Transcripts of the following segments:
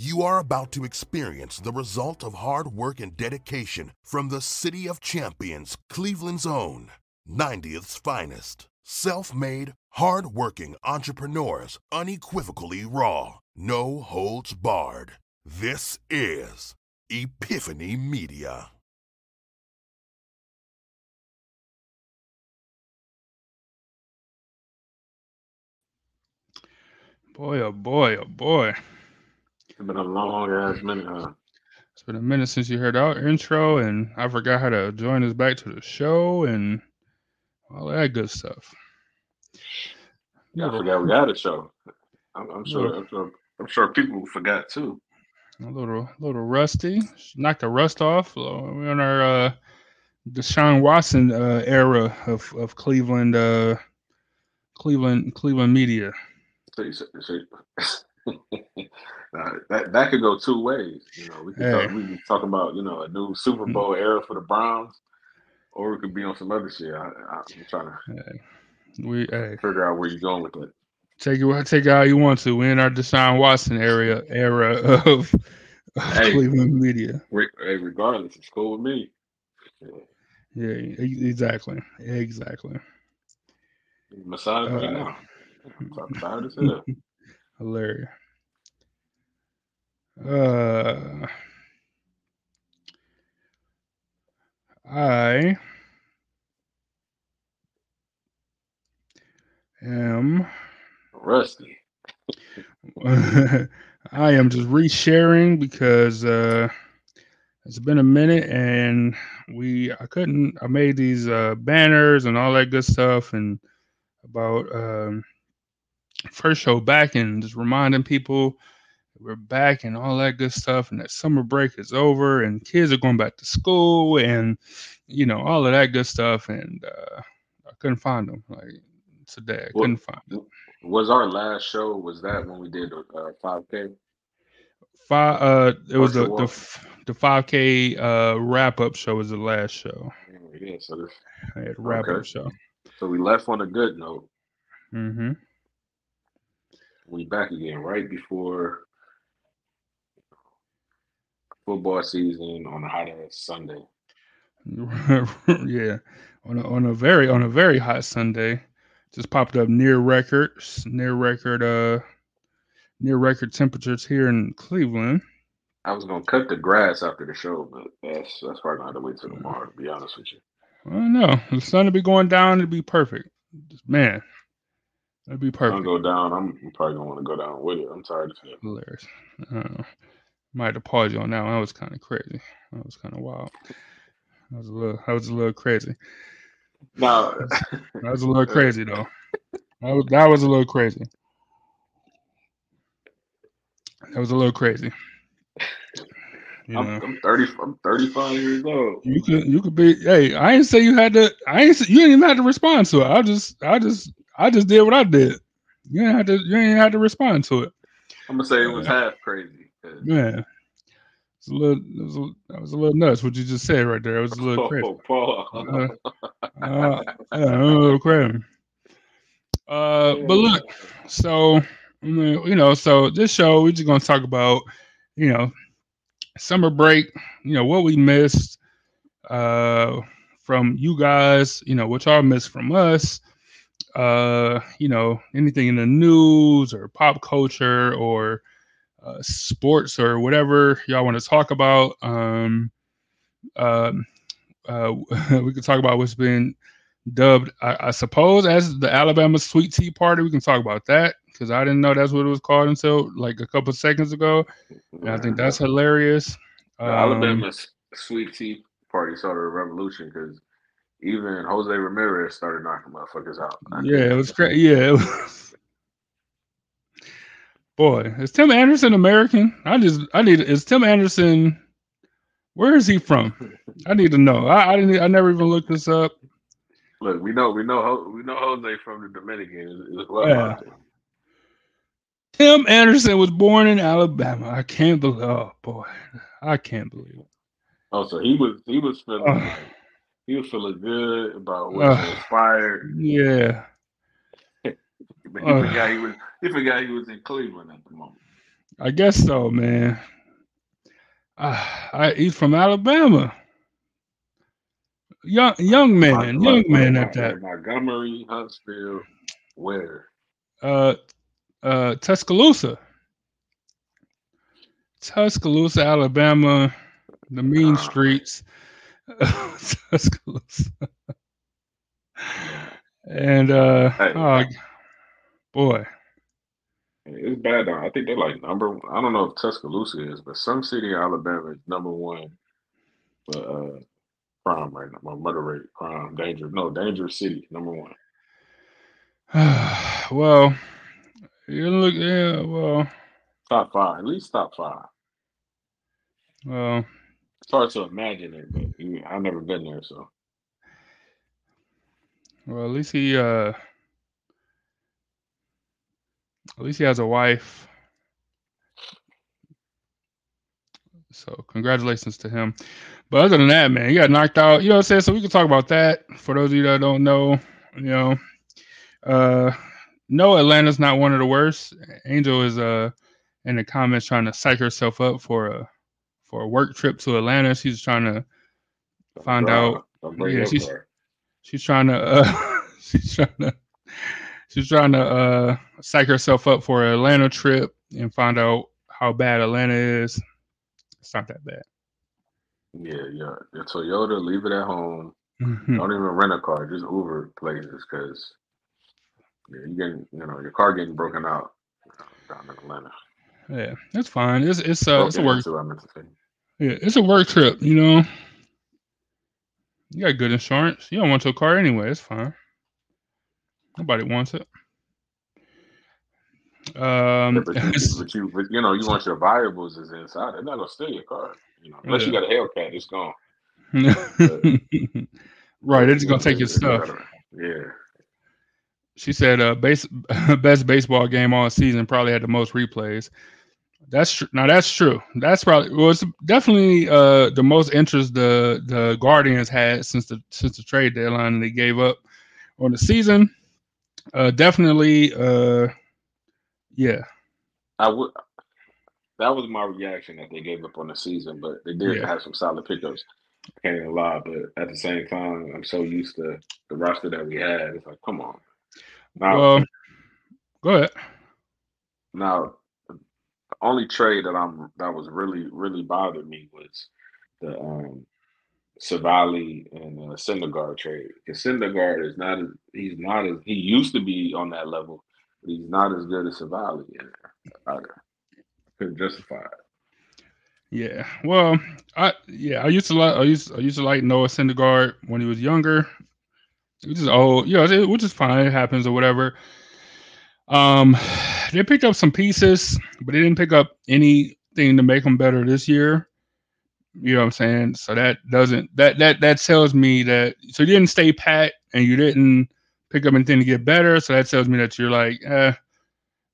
You are about to experience the result of hard work and dedication from the City of Champions, Cleveland's own, 90th's finest. Self made, hard working entrepreneurs, unequivocally raw, no holds barred. This is Epiffany Media. Boy, oh boy, oh boy. It's been a long ass minute, huh? It's been a minute since you heard our intro, and I forgot how to join us back to the show and all that good stuff. Yeah, I forgot we had a show. I'm, I'm sure. I'm sure. I'm sure people forgot too. A little, little rusty. Knocked the rust off. We're on our uh, Deshaun Watson uh, era of of Cleveland, uh, Cleveland, Cleveland media. So, so, so uh, that that could go two ways. You know, we could Hey. talk, we could talk about you know a new Super Bowl era for the Browns, or we could be on some other shit. I, I'm trying to Hey, we hey, figure out where you're going with it. take it take it how you want to. We're in our Deshaun Watson area era of. Cleveland media. Re- Hey, regardless, it's cool with me. Yeah. Yeah, exactly, exactly. Massage right Uh, now. I'm tired as hell. Hilarious. Uh, I am Rusty. I am just resharing because uh it's been a minute and we I couldn't I made these uh banners and all that good stuff and about um first show back and just reminding people we're back and all that good stuff and that summer break is over and kids are going back to school and you know all of that good stuff and uh I couldn't find them like today I Well, couldn't find them. Was our last show? Was that when we did uh, 5K? Five. Uh, it was the the the five K uh wrap up show was the last show. Yeah, so this, I had a wrap up Okay. show. so we left on a good note. Mm-hmm. We back again right before football season on a hot ass Sunday. yeah, on a, on a very on a very hot Sunday, just popped up near record near record uh near record temperatures here in Cleveland. I was gonna cut the grass after the show, but that's that's probably gonna have to wait till tomorrow. To be honest with you, I don't know. The sun will be going down. It'd be perfect. Just, man, it'd be if I'm perfect. gonna go down. I'm probably gonna want to go down with it. I'm tired as hell. Hilarious. Uh, might have to pause you on that one. That was kind of crazy. That was kind of wild. That was a little. That was a little crazy. No, That was a little crazy though. That was, that was a little crazy. That was a little crazy. You I'm, I'm 30. I'm 35 years old. you could you could be. Hey, I didn't say you had to. I ain't. say- You didn't even have to respond to it. I just. I just. I just did what I did. You didn't have to. You didn't have to respond to it. I'm gonna say it was half crazy. it's a little. It was a, that was a little nuts. What you just said right there. It was a little crazy. Oh, Paul. Uh, Uh, yeah, a little crazy. Uh, but look, so I mean, you know, so this show we're just gonna talk about, you know, summer break. You know what we missed uh, from you guys. You know what y'all missed from us. Uh, you know anything in the news or pop culture or uh, sports or whatever y'all want to talk about. Um, um, uh, we can talk about what's been dubbed, I, I suppose, as the Alabama Sweet Tea Party. We can talk about that because I didn't know that's what it was called until like a couple seconds ago. And I think that's hilarious. Um, Alabama's sweet tea party started a revolution because even Jose Ramirez started knocking motherfuckers out. I yeah, it was great. Yeah, was. Boy, is Tim Anderson American? I just, I need. Is Tim Anderson? Where is he from? I need to know. I, I didn't. I never even looked this up. Look, we know, we know, we know Jose from the Dominican. Is, is Yeah. Tim Anderson was born in Alabama. I can't believe. Oh boy, I can't believe it. Oh, so he was, he was feeling, Ugh. like, he was feeling good about what Ugh. inspired. Yeah, But he Ugh. forgot he was, he forgot he was in Cleveland at the moment. I guess so, man. Uh, I, he's from Alabama. Young young man, young man at that. Montgomery, Huntsville, where? Uh, uh, Tuscaloosa. Tuscaloosa, Alabama, the mean uh, Tuscaloosa. and uh, hey, oh, boy. It's bad though. I think they're like number. I don't know if Tuscaloosa is, but some city in Alabama is number one. But uh, crime right now. My murder rate, crime, danger. No, dangerous city, number one. well, you look, yeah, well, top five, at least top five. Well, it's hard to imagine it, but I've never been there, so. Well, at least he, uh, at least he has a wife. So congratulations to him. But other than that, man, he got knocked out. You know what I'm saying? So we can talk about that. For those of you that don't know, you know, uh no, Atlanta's not one of the worst. Angel is uh in the comments trying to psych herself up for a for a work trip to Atlanta. She's trying to find out. Yeah, she's she's trying to uh she's trying to she's trying to uh psych herself up for an Atlanta trip and find out how bad Atlanta is. It's not that bad. Yeah, yeah. The Toyota, leave it at home. Mm-hmm. Don't even rent a car. Just Uber places because yeah, you getting you know your car getting broken out down in Atlanta. Yeah, that's fine. It's it's uh it's a work. Yeah, it's a work trip. You know, you got good insurance. You don't want your car anyway. It's fine. Nobody wants it. Um, yeah, but, you, but, you, but you know, you want your valuables is inside. They're not gonna steal your car. You know, unless yeah. you got a Hellcat, it's gone. right, they're just gonna take your stuff. Yeah. She said, uh, base, best baseball game all season probably had the most replays. That's true. Now that's true. That's probably well, it's definitely uh the most interest the the Guardians had since the since the trade deadline they gave up on the season. Uh, definitely. Uh, yeah. I would that was my reaction that they gave up on the season, but they did yeah. have some solid pickups. I can't even lie, but at the same time, I'm so used to the roster that we had. It's like, come on. Now, well, go ahead. Now, only trade that I'm that was really really bothered me was the um Civale and uh, Syndergaard trade. Because Syndergaard is not as he's not as he used to be on that level, but he's not as good as Civale either couldn't justify it. Yeah, well, I yeah, I used to like I used I used to like Noah Syndergaard when he was younger. Which is old, you know, which is fine. It happens or whatever. Um, they picked up some pieces, but they didn't pick up anything to make them better this year. You know what I'm saying? So that doesn't that that that tells me that so you didn't stay pat and you didn't pick up anything to get better. So that tells me that you're like, eh,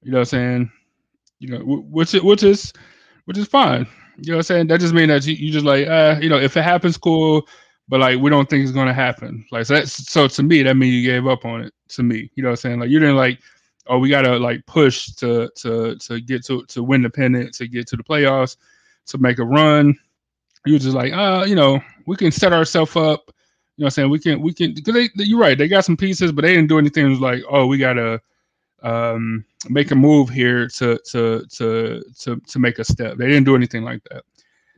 you know what I'm saying? you know, which which is which is fine. You know what I'm saying? That just means that you, you just like, uh, you know, if it happens, cool. But like, we don't think it's gonna happen. Like, so that's so to me, that means you gave up on it. To me, you know what I'm saying? Like, you didn't like, oh, we gotta like push to to to get to to win the pennant, to get to the playoffs, to make a run. You were just like, uh, you know, we can set ourselves up. You know what I'm saying? We can we can because they, you're right. They got some pieces, but they didn't do anything It was like, oh, we gotta um, make a move here to to to to to make a step. They didn't do anything like that.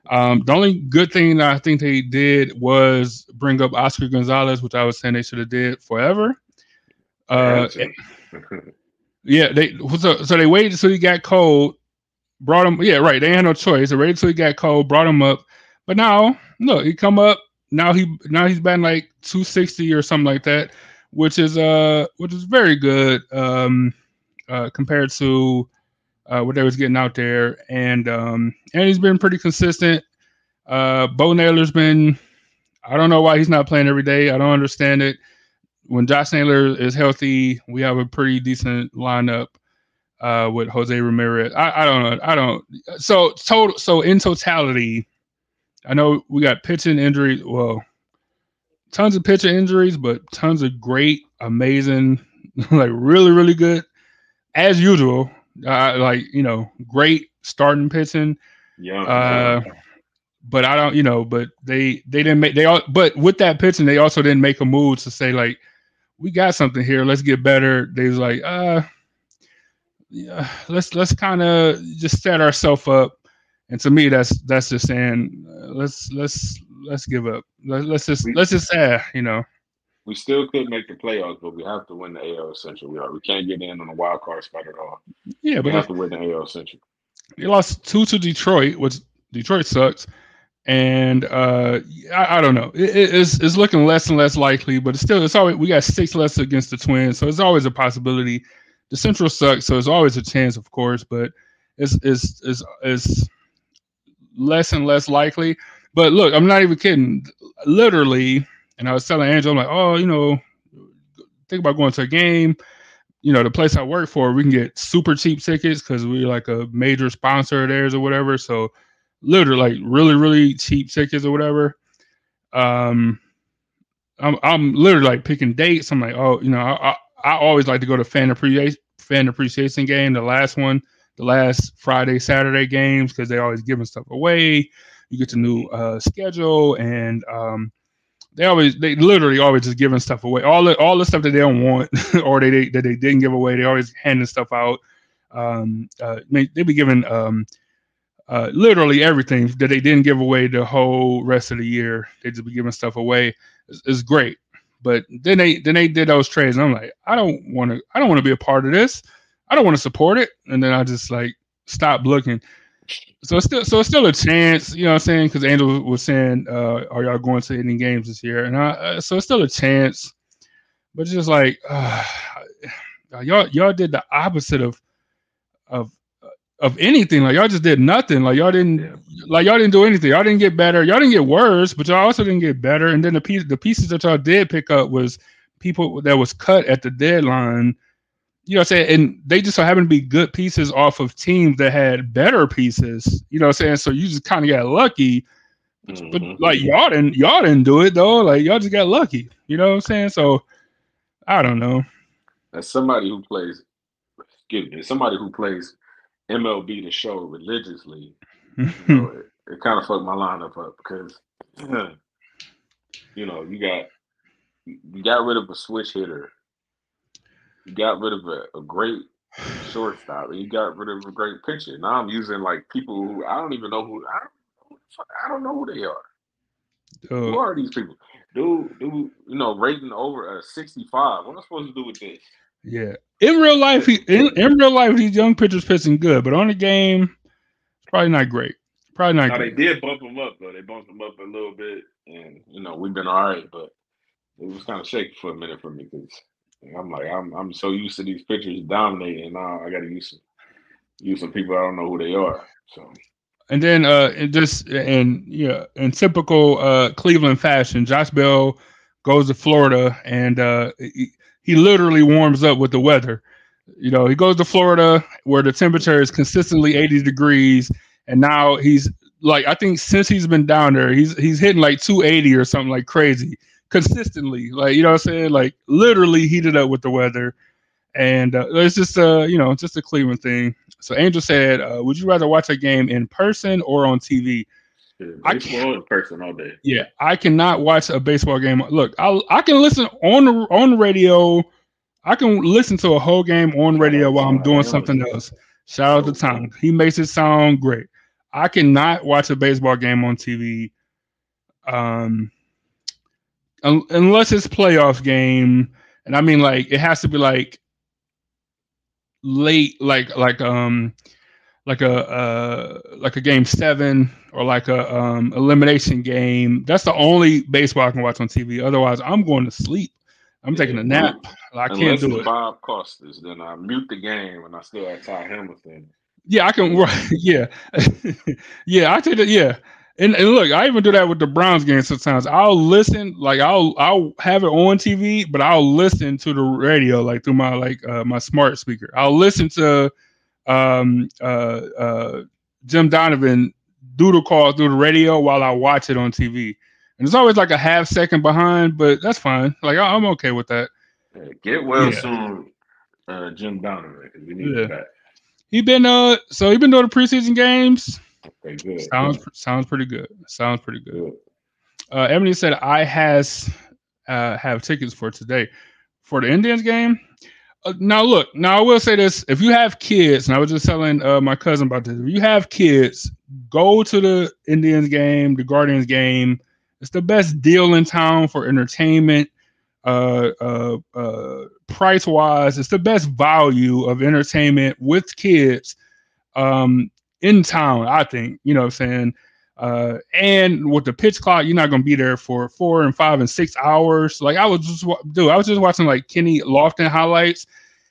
Um, the only good thing that I think they did was bring up Oscar Gonzalez, which I was saying they should have did forever. Uh, yeah, they so, so they waited until he got cold, brought him. Yeah, right. They had no choice. They waited until he got cold, brought him up. But now, look, he come up. Now he now he's batting like 260 or something like that which is uh which is very good um uh compared to uh what they was getting out there and um and he's been pretty consistent uh bo naylor's been i don't know why he's not playing every day i don't understand it when josh naylor is healthy we have a pretty decent lineup uh with jose ramirez i, I don't know i don't so total so in totality i know we got pitching injuries well tons of pitcher injuries, but tons of great, amazing, like really, really good, as usual, Uh, like you know, great starting pitching. Yeah. Uh, but I don't, you know, but they they didn't make they all. But with that pitching, they also didn't make a move to say like, we got something here. Let's get better. They was like, uh, yeah, let's let's kind of just set ourselves up. And to me, that's that's just saying, uh, let's let's let's give up. Let, us just let's just say, you know. We still could make the playoffs, but we have to win the AL Central. We are. We can't get in on a wild card spot at all. Yeah, We but we have to win the AL Central. they lost two to Detroit, which Detroit sucks. And uh, I, I don't know. It, it- it's it's looking less and less likely, but it's still it's always we got six less against the Twins, so it's always a possibility. The Central sucks, so it's always a chance, of course, but it's it's it's it's less and less likely. But look, I'm not even kidding. Literally, and I was telling Angela, I'm like, oh, you know, think about going to a game. You know, the place I work for, we can get super cheap tickets because we're like a major sponsor of theirs or whatever. So literally like really, really cheap tickets or whatever. Um I'm I'm literally like picking dates. I'm like, oh, you know, I I, I always like to go to fan appreciation fan appreciation game, the last one, the last Friday, Saturday games, because they always giving stuff away. You get the new uh schedule and um they always they literally always just giving stuff away. All the all the stuff that they don't want or they, they that they didn't give away, they always handing stuff out. Um uh they, they be giving um uh, literally everything that they didn't give away the whole rest of the year. They just be giving stuff away. It's great, but then they then they did those trades, I'm like, I don't want to. I don't want to be a part of this. I don't want to support it. And then I just like stopped looking. So it's still so it's still a chance, you know what I'm saying? Because Angel was saying, uh, "Are y'all going to any games this year?" And I, uh, so it's still a chance, but just like uh, y'all y'all did the opposite of of of anything. Like y'all just did nothing. Like y'all didn't Yeah. like y'all didn't do anything. Y'all didn't get better. Y'all didn't get worse, but y'all also didn't get better. And then the piece the pieces that y'all did pick up was people that was cut at the deadline. You know what I'm saying? And they just so happened to be good pieces off of teams that had better pieces. You know what I'm saying? So you just kind of got lucky. But Mhm. like y'all didn't y'all didn't do it though. Like y'all just got lucky. You know what I'm saying? So I don't know. as somebody who plays, excuse me, somebody who plays MLB the show religiously, you know, it, it kind of fucked my lineup up because, you know, you got you got rid of a switch hitter, you got rid of a, a great shortstop, and you got rid of a great pitcher. Now I'm using like people who I don't even know who I don't, I don't know who they are. Who Uh, are these people? Dude, dude, you know, rating over a 65. What am I supposed to do with this? yeah. In real life, he in, in real life, these young pitchers pitching good, but on the game, it's probably not great. Probably not Now they did bump him up though. They bumped him up a little bit, and you know we've been all right, but it was kind of shaky for a minute for me because I'm like I'm I'm so used to these pitchers dominating. Now I got to use some use some people I don't know who they are. So And then uh it just and yeah, in typical uh Cleveland fashion, Josh Bell goes to Florida and uh he, he literally warms up with the weather. You know, he goes to Florida where the temperature is consistently 80 degrees and now he's like I think since he's been down there, he's he's hitting like 280 or something like crazy consistently. Like, you know what I'm saying? Like literally heated up with the weather. And uh, it's just uh, you know, just a Cleveland thing. So Angel said, uh, "Would you rather watch a game in person or on TV?" Yeah, I baseball in person all day. Yeah, I cannot watch a baseball game. Look, I I can listen on the on the radio. I can listen to a whole game on radio while I'm doing something else. Shout out to Tom. He makes it sound great. I cannot watch a baseball game on TV. Um, un- unless it's playoff game, and I mean like it has to be like late, like like um like a uh like a game seven or like a um elimination game. That's the only baseball I can watch on TV. Otherwise, I'm going to sleep. I'm Yeah, taking a nap. I can't do it. Bob Costas, then I mute the game and I still have Tom Hamilton. Yeah, I can. Yeah, yeah. I take it. Yeah, and, and look, I even do that with the Browns game. Sometimes I'll listen, like I'll I'll have it on TV, but I'll listen to the radio, like through my like uh, my smart speaker. I'll listen to um uh uh Jim Donovan do the call through the radio while I watch it on TV. And it's always like a half second behind, but that's fine. Like I, I'm okay with that. Yeah, get well Yeah. soon, uh, Jim Donovan, because we need Yeah. back. he been uh so he been doing the preseason games. Okay, good. Sounds sounds pretty good. Sounds pretty good. Uh, Ebony said I has uh, have tickets for today for the Indians game. Uh, now look, now I will say this: if you have kids, and I was just telling uh, my cousin about this, if you have kids, go to the Indians game, the Guardians game. It's the best deal in town for entertainment. Uh, uh, uh, price wise, it's the best value of entertainment with kids um, in town. I think you know what I'm saying. Uh, and with the pitch clock, you're not gonna be there for four and five and six hours. Like I was just dude, I was just watching like Kenny Lofton highlights,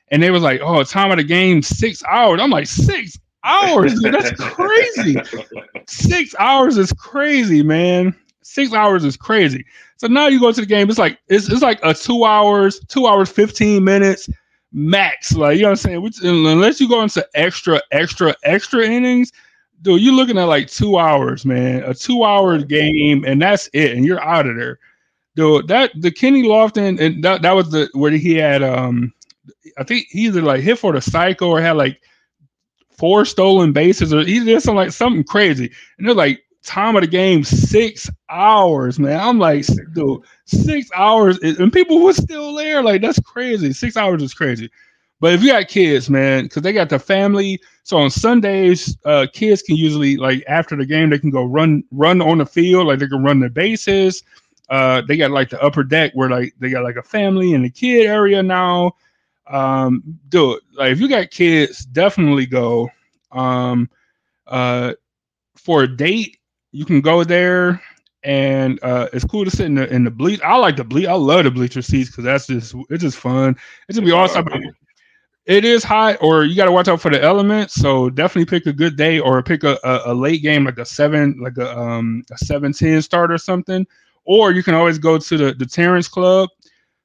and they was like, "Oh, time of the game six hours." I'm like, six hours, dude, that's crazy. six hours is crazy, man. Six hours is crazy. So now you go to the game, it's like it's it's like a two hours, two hours, fifteen minutes max. Like you know what I'm saying? Unless you go into extra, extra, extra innings, dude, you're looking at like two hours, man. A two hour game, and that's it, and you're out of there. Dude, that the Kenny Lofton, and that, that was the where he had um I think he either like hit for the cycle or had like four stolen bases, or he did something like something crazy. And they're like time of the game, six hours, man. I'm like, dude, six hours, and people were still there. Like, that's crazy. Six hours is crazy. But if you got kids, man, because they got the family, so on Sundays, uh, kids can usually like after the game they can go run run on the field, like they can run the bases. Uh, they got like the upper deck where like they got like a family in the kid area now. Um, dude, like if you got kids, definitely go. Um, uh, for a date, you can go there, and uh, it's cool to sit in the in the bleach. I like the bleach. I love the bleacher seats because that's just it's just fun. It's gonna be of it is hot, or you got to watch out for the elements. So definitely pick a good day, or pick a, a, a, late game like a seven, like a um a seven ten start or something. Or you can always go to the the Terrace Club.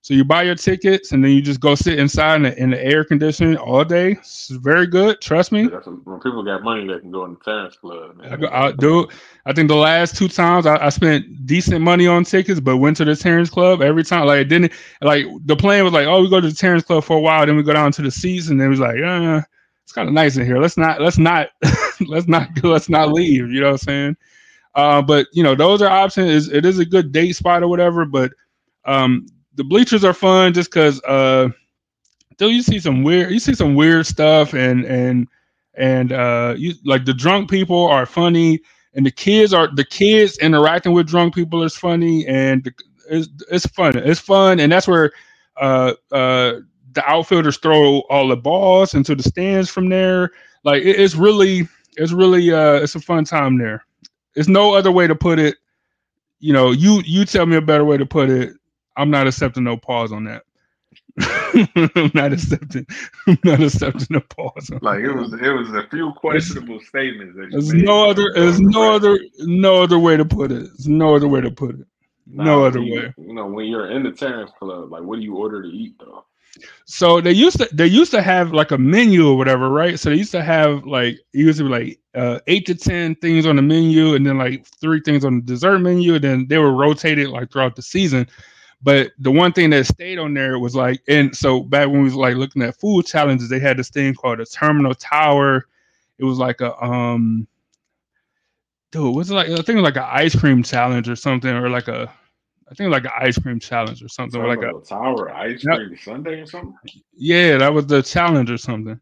So you buy your tickets and then you just go sit inside in the, in the air conditioning all day. It's very good. Trust me. When people got money, they can go in the Terrace Club. Man. I, I do. I think the last two times I, I, spent decent money on tickets, but went to the Terrace Club every time. Like it didn't like the plan was like, oh, we go to the Terrace Club for a while, then we go down to the seats, and then it was like, uh, it's kind of nice in here. Let's not, let's not, let's not, let's not leave. You know what I'm saying? Uh, but you know, those are options. It is a good date spot or whatever, but um the bleachers are fun just because uh you see some weird you see some weird stuff and and and uh you like the drunk people are funny and the kids are the kids interacting with drunk people is funny and the, it's it's fun it's fun and that's where uh uh the outfielders throw all the balls into the stands from there. Like it, it's really it's really uh it's a fun time there. There's no other way to put it. You know you you tell me a better way to put it I'm not accepting no pause on that. I'm not accepting. I'm not accepting no pause. like it was, it was a few questionable it's, statements. there's no other. There's no other. No other way to put it. There's no other way to put it. No other you, way. You know, when you're in the Terrace Club, like, what do you order to eat though? So they used to they used to have like a menu or whatever, right? So they used to have like it used to be like uh, eight to ten things on the menu, and then like three things on the dessert menu, and then they were rotated like throughout the season. But the one thing that stayed on there was like, and so back when we was like looking at food challenges, they had this thing called a terminal tower. It was like a um, dude, was it like I think it was like an ice cream challenge or something, or like a, I think like an ice cream challenge or something, or like a tower ice cream Sunday or something. Yeah, that was the challenge or something.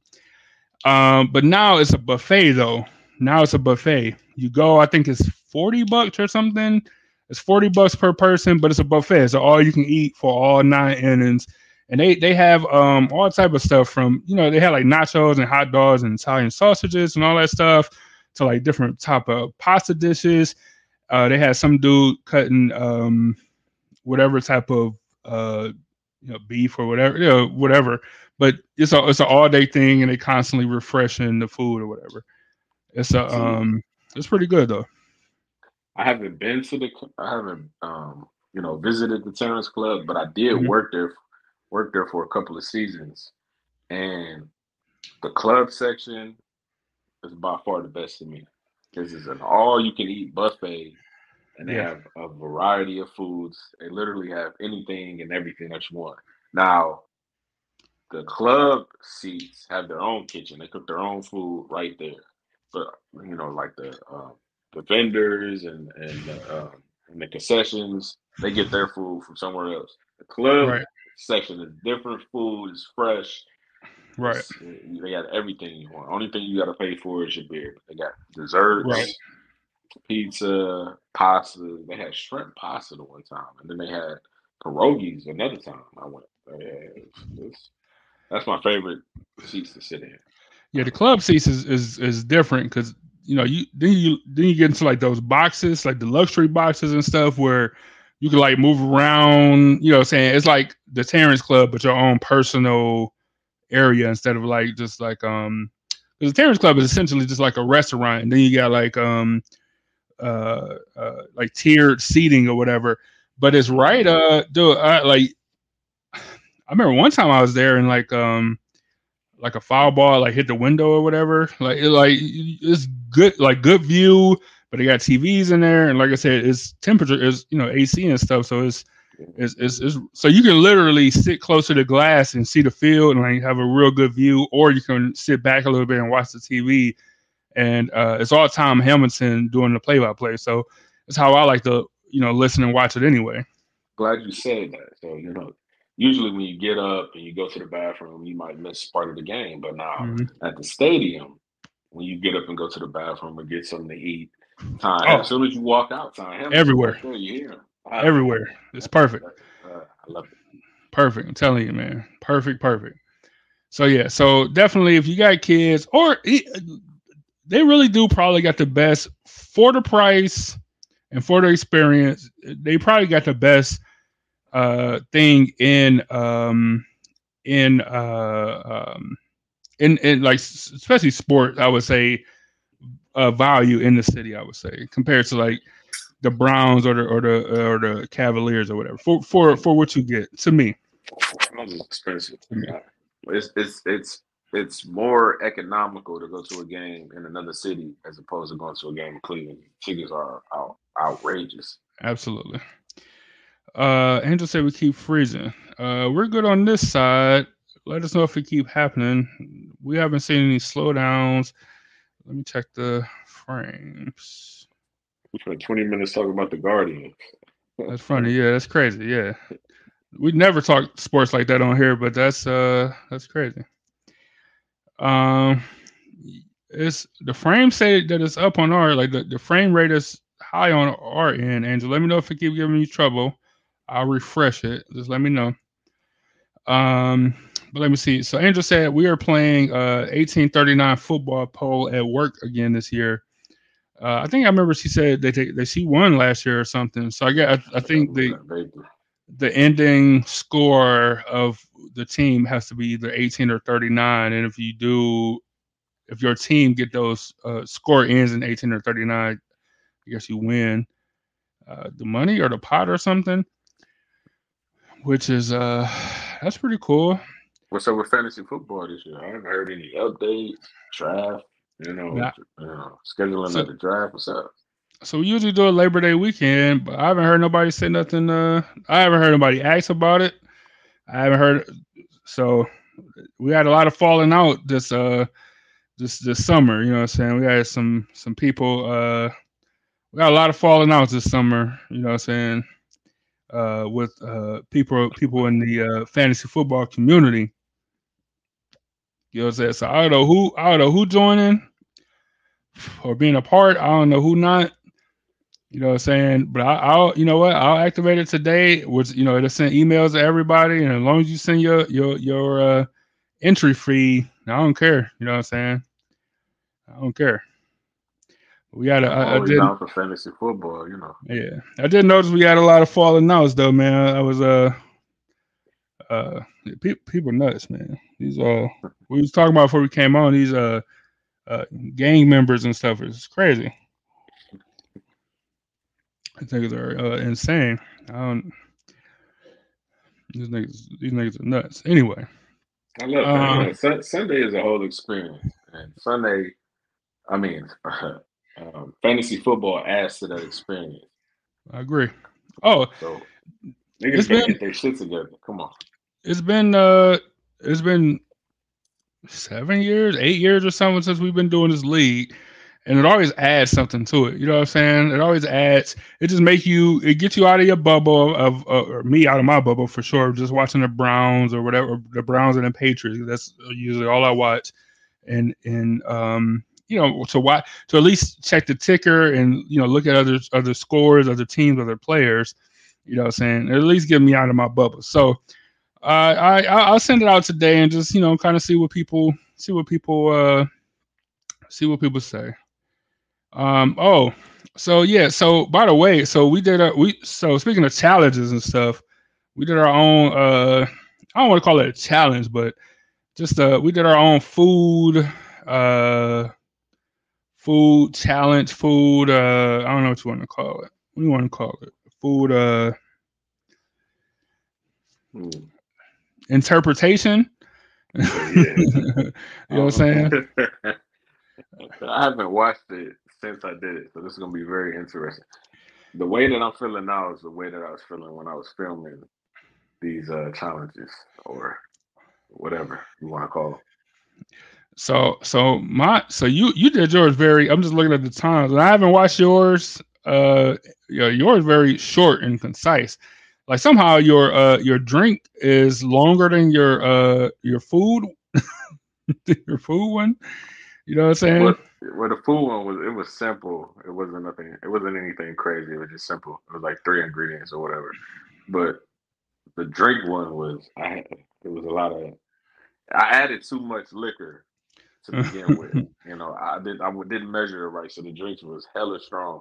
Um, but now it's a buffet though. Now it's a buffet. You go, I think it's forty bucks or something it's 40 bucks per person, but it's a buffet. So all you can eat for all nine innings. And they they have um all type of stuff from, you know, they had like nachos and hot dogs and Italian sausages and all that stuff to like different type of pasta dishes. Uh they had some dude cutting um whatever type of uh you know beef or whatever, you know, whatever. But it's a it's an all day thing and they constantly refreshing the food or whatever. It's a um it's pretty good though. I haven't been to the I haven't um you know visited the Terrace Club, but I did mm-hmm. work there work there for a couple of seasons, and the club section is by far the best to me. This is an all you can eat buffet, and they yeah. have a variety of foods. They literally have anything and everything that you want. Now, the club seats have their own kitchen. They cook their own food right there. But you know, like the um, the vendors and and the, um, and the concessions, they get their food from somewhere else. The club Right. section is different. Food is fresh. Right. It's- They got everything you want. Only thing you got to pay for is your beer. They got desserts, Right. pizza, pasta. They had shrimp pasta the one time, and then they had pierogies another time. I went. Yeah, it's- that's my favorite seats to sit in. Yeah, the club seats is is, is different because you know you then you then you get into like those boxes, like the luxury boxes and stuff where you can like move around. You know, saying it's like the Terrace Club, but your own personal area instead of like just like um because the Terrace Club is essentially just like a restaurant, and then you got like um uh, uh like tiered seating or whatever. But it's right uh dude I, like I remember one time I was there and like um like a foul ball like hit the window or whatever. Like it like it's good like good view, but they got TVs in there and like I said, it's temperature is you know AC and stuff, so it's it's, it's, it's so you can literally sit closer to the glass and see the field and like have a real good view, or you can sit back a little bit and watch the TV. And uh, it's all Tom Hamilton doing the play-by-play, so it's how I like to you know listen and watch it anyway. Glad you said that. So you know, usually when you get up and you go to the bathroom, you might miss part of the game. But now Mhm. at the stadium, when you get up and go to the bathroom and get something to eat, time Oh. as soon as you walk out, time Everywhere. there, you hear Everywhere, it's perfect. Uh, I love it. Perfect. I'm telling you, man. Perfect, perfect. So yeah, so definitely if you got kids or they really do probably got the best for the price and for the experience. They probably got the best uh thing in um in uh um in in like especially sport, I would say uh value in the city, I would say, compared to like the Browns or the or the or the Cavaliers or whatever. For for for what you get to me. Expensive. Yeah. It's it's it's it's more economical to go to a game in another city as opposed to going to a game in Cleveland. Tickets are out, outrageous. Absolutely. Uh, Angel said we keep freezing. Uh, we're good on this side. Let us know if it keep happening. We haven't seen any slowdowns. Let me check the frames. We spent 20 minutes talking about the Guardian. That's funny. Yeah, that's crazy. Yeah, we never talk sports like that on here, but that's uh that's crazy. Um, it's the frame say that it's up on our like the, the frame rate is high on our end. Angel, let me know if it keep giving you trouble. I'll refresh it. Just let me know. Um, but let me see. So Angel said we are playing uh 1839 football poll at work again this year. Uh, I think I remember she said that they, that she won last year or something. So I get I, I think the the ending score of the team has to be either 18 or 39 and if you do if your team get those uh, score ends in 18 or 39 i guess you win uh, the money or the pot or something which is uh that's pretty cool What's up with fantasy football this year? I haven't heard any updates, draft, you know, Yeah. you know scheduling So- of the draft. What's up? so we usually do a labor day weekend but i haven't heard nobody say nothing uh i haven't heard nobody ask about it i haven't heard so we had a lot of falling out this uh this this summer you know what i'm saying we had some some people uh we got a lot of falling out this summer you know what i'm saying uh with uh people people in the uh fantasy football community you know what i'm saying so i don't know who i don't know who joining or being a part i don't know who not you know what I'm saying? But I, I'll, you know what? I'll activate it today. Which you know, it'll send emails to everybody, and as long as you send your your your uh, entry fee, I don't care. You know what I'm saying? I don't care. We got a, I'm I, I always did, down for fantasy football, you know. yeah. I did notice we had a lot of falling outs though, man. I was uh, uh, pe- people nuts, man. These uh, we was talking about before we came on. These uh, uh, gang members and stuff. It's crazy. I think they're uh, insane. I don't. These niggas, these niggas are nuts. Anyway, I love. Sun- Sunday is a whole experience, and Sunday, I mean, um, fantasy football adds to that experience. I agree. Oh, So niggas can get their shit together. Come on. it's been uh, it's been seven years, eight years or something since we've been doing this league. And it always adds something to it. You know what I'm saying? It always adds. It just make you. It gets you out of your bubble of, of or me out of my bubble for sure. Just watching the Browns or whatever, the Browns and the Patriots. That's usually all I watch. And and um, you know, to watch to at least check the ticker and you know look at other other scores, other teams, other players. You know, what I'm saying at least get me out of my bubble. So uh, I I'll send it out today and just you know kind of see what people see what people uh see what people say. Um. Oh, so yeah. So by the way, so we did a we so speaking of challenges and stuff, we did our own. uh I don't want to call it a challenge, but just uh we did our own food uh food challenge food uh I don't know what you want to call it. What do you want to call it? Food uh. Hmm interpretation. Yeah. you know what I'm saying? I haven't watched it since I did it, so this is gonna be very interesting. The way that I'm feeling now is the way that I was feeling when I was filming these uh, challenges or whatever you want to call them. So, so my, so you you did yours very. I'm just looking at the times, and I haven't watched yours. Uh, yeah, yours very short and concise. Like somehow your uh your drink is longer than your uh your food your food one? You know what i'm saying? Well, well, the food one was it was simple. It wasn't nothing it wasn't anything crazy. It was just simple. It was like three ingredients or whatever. But the drink one was i it was a lot of i added too much liquor to begin with you know i didn't i didn't measure it right so the drinks was hella strong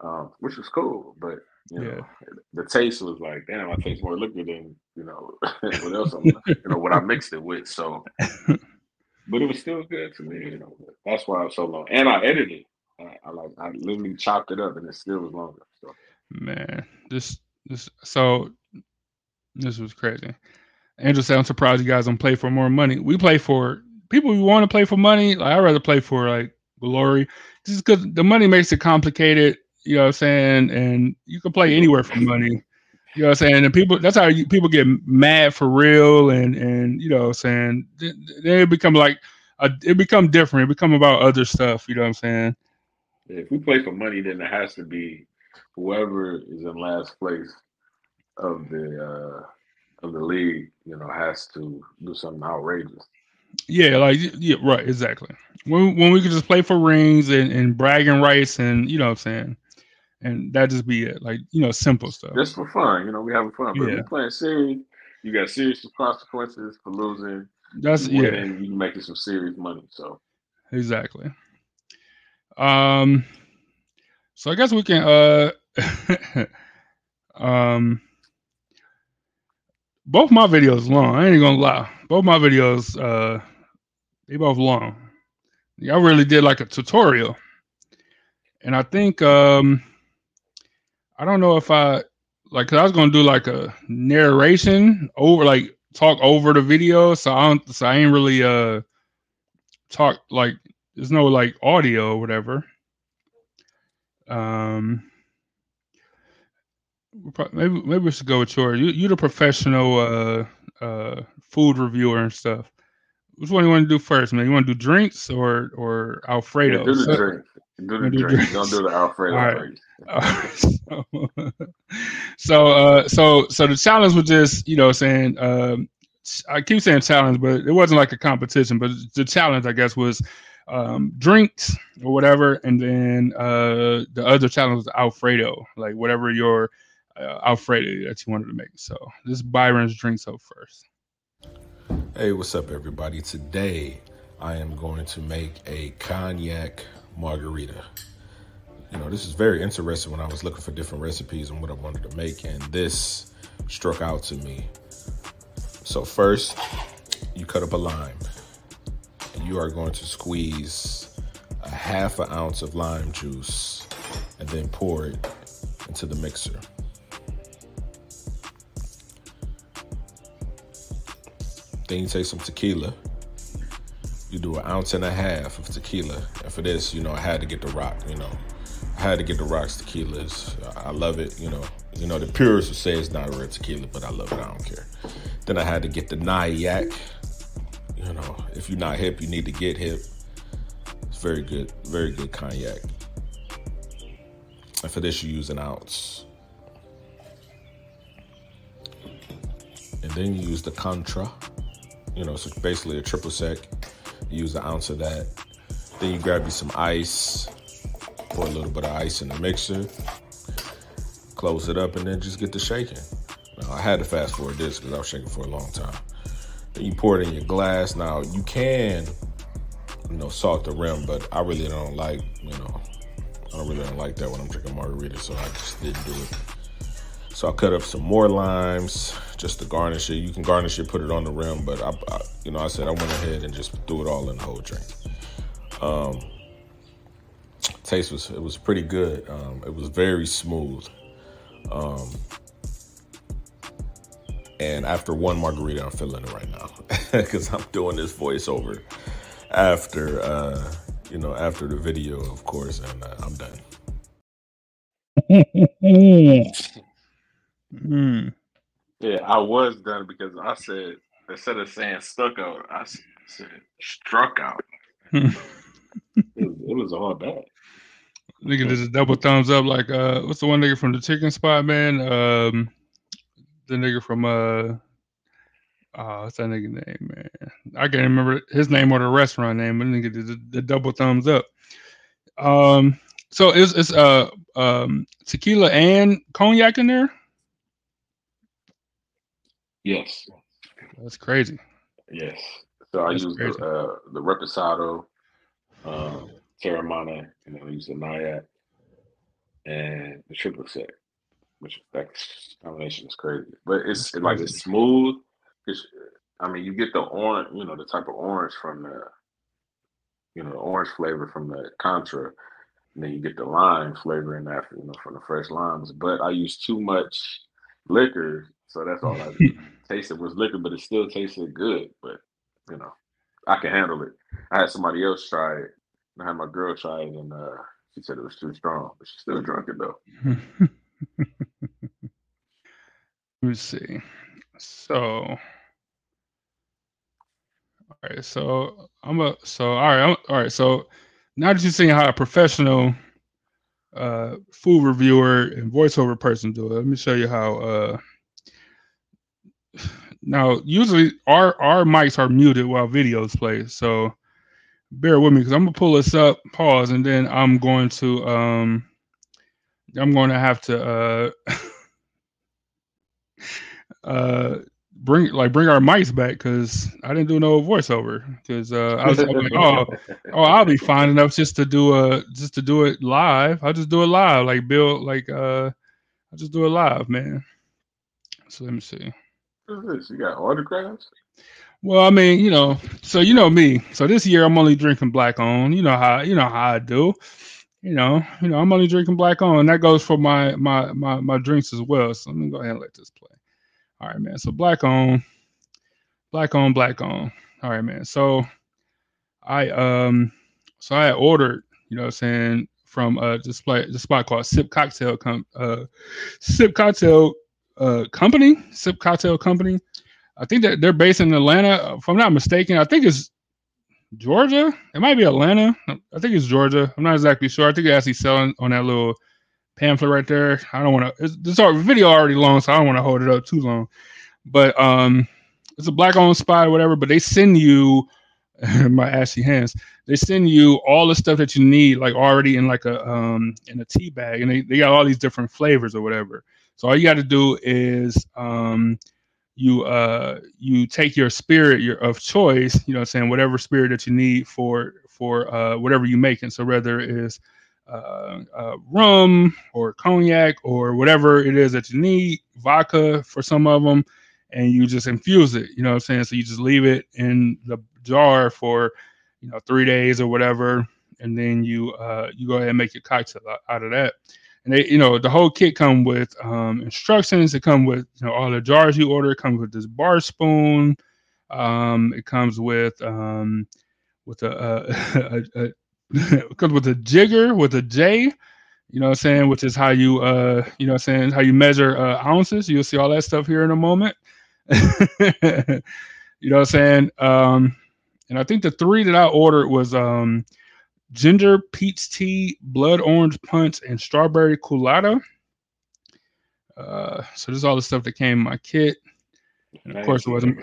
um, which was cool but you know, the taste was like, damn, I taste more liquid than you know what else I'm, you know, what I mixed it with. So, but it was still good to me. You know, that's why I'm so long. And I edited. I, I like, I literally chopped it up, and it still was longer. So, man, this, this, so this was crazy. Angel said, "I'm surprised you guys don't play for more money. We play for people who want to play for money. Like I'd rather play for like glory, just because the money makes it complicated." You know what I'm saying? And you can play anywhere for money. You know what I'm saying? And people that's how you, people get mad for real and and you know what I'm saying? Then it become like a, it become different. It become about other stuff, you know what I'm saying? If we play for money, then it has to be whoever is in last place of the uh of the league, you know, has to do something outrageous. Yeah, like yeah, right, exactly. When when we could just play for rings and, and bragging rights and you know what I'm saying and that just be it. Like you know, simple stuff. Just for fun, you know, we having fun. But yeah. if you're playing serious, you got serious consequences for losing. That's yeah. And you making some serious money. So exactly. Um. So I guess we can. Uh. um. Both my videos long. I ain't gonna lie. Both my videos. Uh. They both long. I really did like a tutorial. And I think um I don't know if I like I was gonna do like a narration over like talk over the video, so I don't so I ain't really uh talk like there's no like audio or whatever. Um maybe maybe we should go with yours. You you're the professional uh uh food reviewer and stuff. Which one you want to do first, man? You want to do drinks or or Alfredo? Yeah, do the so, drink. Do the drink. drinks. Don't do the Alfredo All right. All right. so, uh, so, so the challenge was just, you know, saying, um, I keep saying challenge, but it wasn't like a competition. But the challenge, I guess, was um, drinks or whatever, and then uh, the other challenge was Alfredo, like whatever your uh, Alfredo that you wanted to make. So this Byron's drinks up first. Hey, what's up, everybody? Today I am going to make a cognac margarita. You know, this is very interesting when I was looking for different recipes and what I wanted to make, and this struck out to me. So, first, you cut up a lime, and you are going to squeeze a half an ounce of lime juice and then pour it into the mixer. Then you take some tequila you do an ounce and a half of tequila. And for this, you know, I had to get the rock, you know. I had to get the rocks tequilas. I love it, you know. You know, the purists will say it's not a real tequila, but I love it. I don't care. Then I had to get the Nyack. You know, if you're not hip, you need to get hip. It's very good, very good cognac. And for this, you use an ounce. And then you use the Cointreau. You know, so basically a triple sec. You use an ounce of that. Then you grab you some ice, pour a little bit of ice in the mixer, close it up, and then just get to shaking. Now, I had to fast forward this because I was shaking for a long time. Then you pour it in your glass. Now you can, you know, salt the rim, but I really don't like, you know, I don't really don't like that when I'm drinking margarita, so I just didn't do it. So I cut up some more limes just to garnish it. You can garnish it, put it on the rim, but I, I you know, I said I went ahead and just threw it all in the whole drink. Um, taste was it was pretty good. Um, it was very smooth. Um, and after one margarita, I'm feeling it right now because I'm doing this voiceover after uh, you know after the video, of course, and uh, I'm done. Mm. Yeah, I was done because I said instead of saying stuck out, I said struck out. It was, it was all bad. Nigga just a double thumbs up like uh what's the one nigga from the chicken spot, man? Um the nigga from uh oh what's that nigga name, man? I can't remember his name or the restaurant name, but nigga did the, the double thumbs up. Um so it's it's uh um tequila and cognac in there? Yes, That's crazy. yes. So I That's used crazy. uh, the Reposado, um, Teremana, and then I used the Nyack and the triple sec, which that combination is crazy. But it's like it's smooth. It's, I mean, you get the orange, you know, the type of orange from the, you know, the orange flavor from the Cointreau, and then you get the lime flavor in that, you know, from the fresh limes. But I use too much liquor, so that's all I tasted was liquor, but it still tasted good. But you know, I can handle it. I had somebody else try it. I had my girl try it, and uh, she said it was too strong, but she's still drunk it though. Let's see. So, all right. So I'm a so all right. I'm, all right. So now that you've seen how a professional uh, food reviewer and voiceover person do it, let me show you how. Uh, now, usually our our mics are muted while videos play, so bear with me because I'm gonna pull this up, pause, and then I'm going to um, I'm going to have to uh. uh bring like bring our mics back because I didn't do no voiceover because uh I was, I like oh oh I'll be fine enough just to do a just to do it live I'll just do it live like Bill like uh I'll just do it live man so let me see This? You got autographs? well I mean you know so you know me. So this year I'm only drinking black on. You know how you know how I do. You know you know I'm only drinking black on. And that goes for my my my my drinks as well. So let me go ahead and let this play. All right man. So black on black on black on. All right man. So i um so i ordered you know what i'm saying from uh spot this spot called sip cocktail com uh sip cocktail uh company sip cocktail company. I think that they're based in atlanta if i'm not mistaken. I think it's georgia. It might be atlanta. I think it's georgia. I'm not exactly sure. I think they actually selling on that little pamphlet right there. I don't want to this our video already long so i don't want to hold it up too long. But um it's a black owned spot or whatever but they send you my ashy hands they send you all the stuff that you need like already in like a um in a tea bag and they, they got all these different flavors or whatever so all you got to do is um you uh you take your spirit your of choice you know what I'm saying whatever spirit that you need for for uh whatever you're making. So whether it's uh, uh rum or cognac or whatever it is that you need vodka for some of them and you just infuse it you know what i'm saying? So you just leave it in the jar for you know three days or whatever and then you uh you go ahead and make your cocktail out of that and they you know the whole kit come with um instructions it come with you know all the jars you order it comes with this bar spoon um it comes with um with a, a, a, a comes with a jigger with a j you know what I'm saying, which is how you uh you know what I'm saying, how you measure uh ounces. You'll see all that stuff here in a moment. you know what I'm saying? Um, and I think the three that I ordered was um, ginger peach tea, blood orange punch, and strawberry colada. Uh, so this is all the stuff that came in my kit. And of course, it wasn't.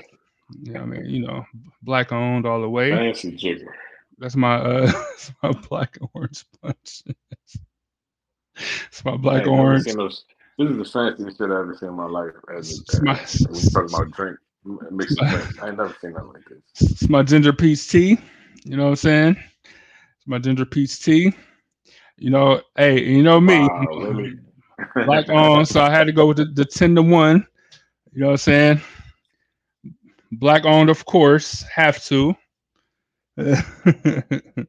Yeah, I mean, you know, black owned all the way. Fancy jigger. That's my uh, that's my black orange punch. it's my black orange. This is the fanciest shit I've ever seen in my life. As, It's my- when you talking about drink, mixed. I ain't never seen nothing like this. It's my ginger peach tea. You know what I'm saying? My ginger peach tea. You know, hey, you know me, Wow, really? black on, um, so I had to go with the, the 10 to 1. You know what I'm saying? Black owned, of course, have to. I'm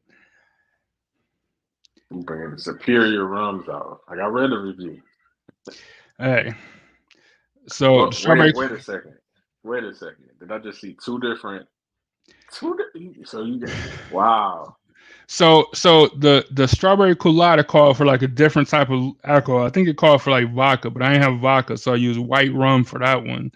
bringing the superior rums out. Like I read the review. hey. So strawberry wait, wait a second. Wait a second. Did I just see two different? Two. Di- so you get wow. So so the the strawberry colada called for like a different type of alcohol. I think it called for like vodka, but I didn't have vodka, so I used white rum for that one.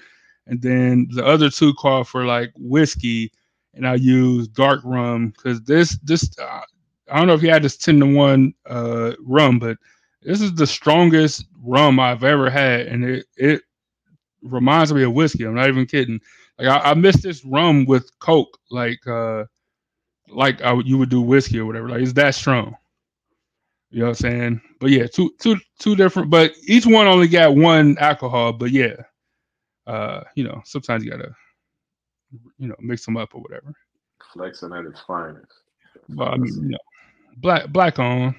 And then the other two called for like whiskey, and I used dark rum because this this uh, I don't know if you had this ten to one uh, rum, but this is the strongest rum I've ever had, and it it reminds me of whiskey. I'm not even kidding. Like I, I miss this rum with Coke, like. uh like I you would do whiskey or whatever. Like it's that strong. You know what I'm saying? But yeah, two two two different, but each one only got one alcohol. But yeah, uh, you know, sometimes you gotta, you know, mix them up or whatever. Flexing at its finest. But I mean, you know, black black on,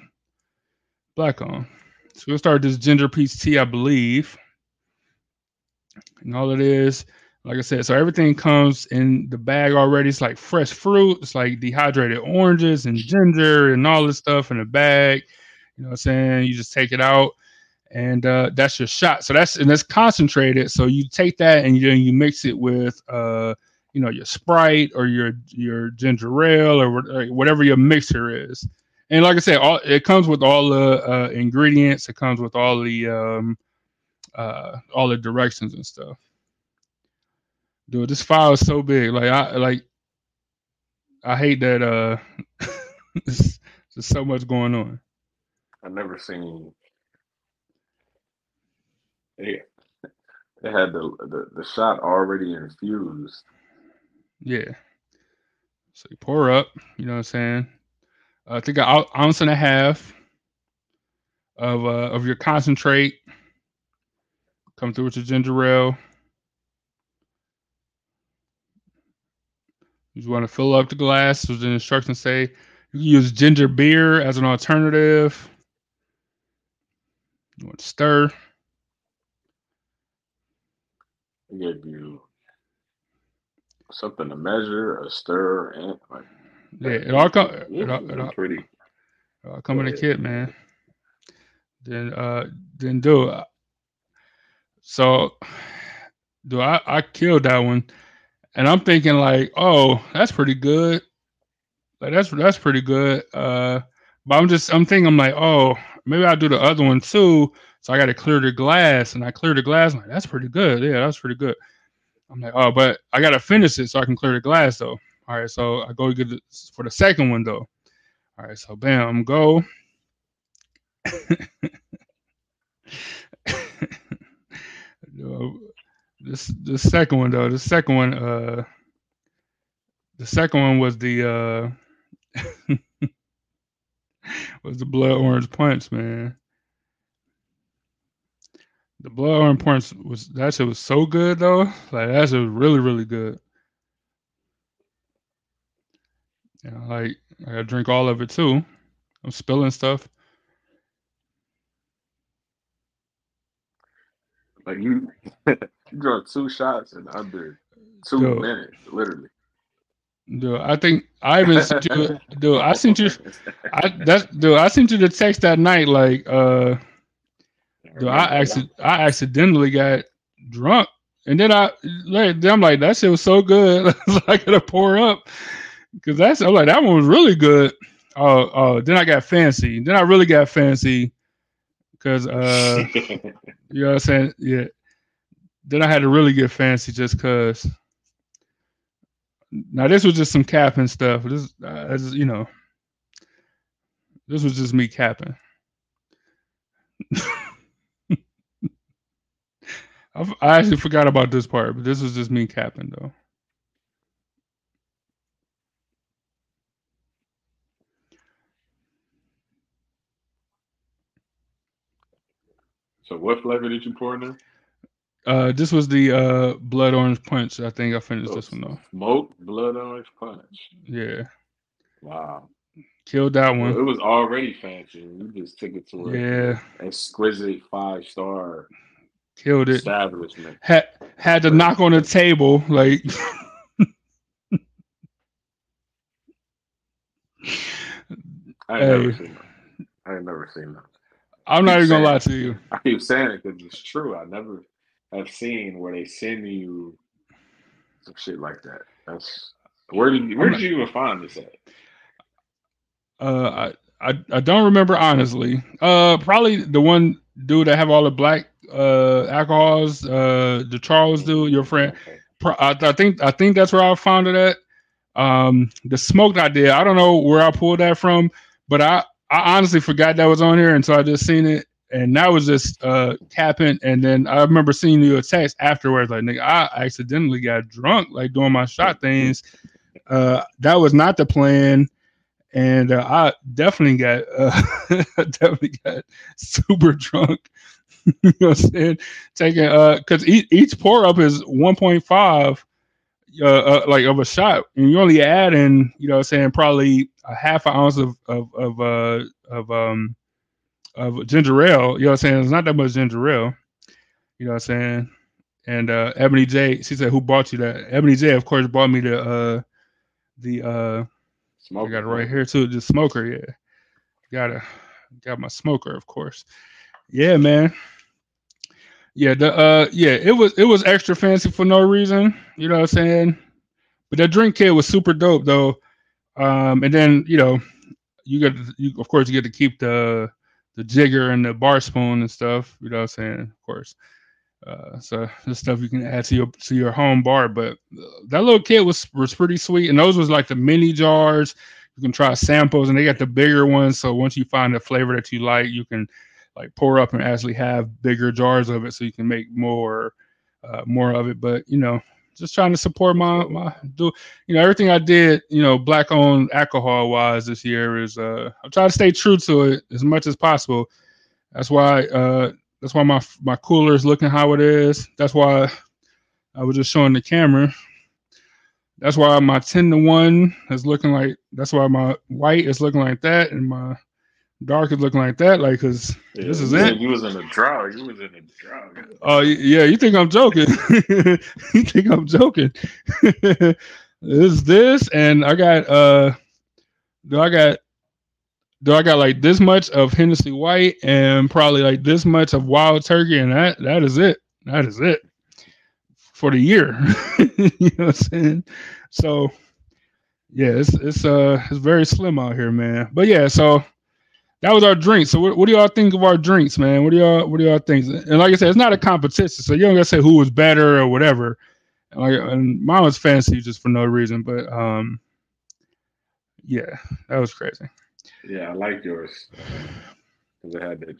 black on. So we'll start this ginger peach tea, I believe. And all it is, like I said, so everything comes in the bag already. It's like fresh fruit, it's like dehydrated oranges and ginger and all this stuff in the bag. You know what I'm saying? You just take it out and uh, that's your shot. So that's and that's concentrated. So you take that and then you mix it with uh, you know, your Sprite or your your ginger ale or or whatever your mixer is. And like I said, all it comes with all the uh, ingredients. It comes with all the um, uh, all the directions and stuff. Dude, this file is so big. Like I like, I hate that. Uh, there's so much going on. I've never seen. They, they had the, the the shot already infused. Yeah. So you pour up. You know what I'm saying? I think an ou- ounce and a half of uh, of your concentrate. Come through with your ginger ale. You want to fill up the glass. As the instructions say, you can use ginger beer as an alternative. You want to stir. They gave you something to measure, a stir, and like Yeah, it all come. It all, it all, pretty. Uh, come in a kit, man. Then uh then do it. So do I I killed that one. And I'm thinking like, oh, that's pretty good. Like that's that's pretty good. Uh but I'm just I'm thinking I'm like, oh, maybe I'll do the other one too. So I gotta clear the glass and I clear the glass. I'm like, that's pretty good. Yeah, that's pretty good. I'm like, oh, but I gotta finish it so I can clear the glass though. All right, so I go get it for the second one though. All right, so bam, go. This the second one though. The second one, uh, the second one was the uh, was the blood orange punch, man. The blood orange punch was that shit was so good though. Like that shit was really really good. Yeah, like I drink all of it too. I'm spilling stuff. Like you, you drunk two shots in under two Yo. minutes, literally. Dude, I think I even sent you. Dude, I sent you. I that's dude. I sent you the text that night. Like, uh, dude, I accident, I accidentally got drunk, and then I like, then I'm like, that shit was so good. I gotta pour up because that's. I'm like, that one was really good. Oh, oh, then I got fancy. Then I really got fancy because uh, you know what I'm saying? Yeah. then I had to really get fancy just cause. Now this was just some capping stuff. This, uh, you know, this was just me capping. I actually forgot about this part, but this was just me capping though. So what flavor did you pour in there? Uh, this was the uh blood orange punch. I think I finished this one though. Smoked blood orange punch. Yeah. Wow. Killed that one. Well, it was already fancy. You just took it to a yeah exquisite five star. Killed it. Establishment. Had had to knock on the table like. I ain't hey. never seen that. I ain't never seen that. I'm not even gonna lie to you. I keep saying it because it's true. I never have seen where they send you some shit like that. That's where did you, where did you even find this at? Uh, I, I I don't remember honestly. Uh, probably the one dude that have all the black uh alcohols. Uh, the Charles dude, your friend. I, I think I think that's where I found it at. Um, the smoked idea. I don't know where I pulled that from, but I I honestly forgot that was on here, so I just seen it, and that was just uh capping. And then I remember seeing you a text afterwards, like nigga, I accidentally got drunk, like doing my shot things. Uh, that was not the plan, and uh, I definitely got uh, definitely got super drunk. you know what I'm saying? Taking uh, because each, each pour up is 1.5 uh, uh, like of a shot, and you only add in, you know, what I'm saying probably a half an ounce of of of uh of um of ginger ale. You know, what I'm saying it's not that much ginger ale. You know, what I'm saying. And uh Ebony J, she said, "Who bought you that?" Ebony J, of course, bought me the uh the uh. Smoker. I got it right here too. The smoker, yeah. Got a got my smoker, of course. Yeah, man. Yeah, the uh yeah, it was it was extra fancy for no reason, you know what I'm saying? But that drink kit was super dope though. Um and then, you know, you get you of course you get to keep the the jigger and the bar spoon and stuff, you know what I'm saying? Of course. Uh, so the stuff you can add to your to your home bar, but that little kit was was pretty sweet, and those was like the mini jars. You can try samples, and they got the bigger ones. So once you find the flavor that you like, you can like pour up and actually have bigger jars of it so you can make more uh, more of it. But you know, just trying to support my my do you know everything I did you know black owned alcohol wise this year is uh I'm trying to stay true to it as much as possible. That's why uh that's why my my cooler is looking how it is. That's why I was just showing the camera. That's why my 10 to 1 is looking like that's why my white is looking like that and my Dark is looking like that, like, cause yeah, this is it. You was in a drought. You was in a drought. Oh yeah, you think I'm joking? you think I'm joking? is this, and I got uh, do I got do I got like this much of Hennessy White and probably like this much of Wild Turkey, and that that is it. That is it for the year. you know what I'm saying? So yeah, it's it's uh it's very slim out here, man. But yeah, so that was our drink. So what, what, do y'all think of our drinks, man? What do y'all what do y'all think? And like I said, it's not a competition, so you don't gotta say who was better or whatever. And like and mine was fancy just for no reason, but um, yeah, that was crazy. Yeah, I like yours because it had the,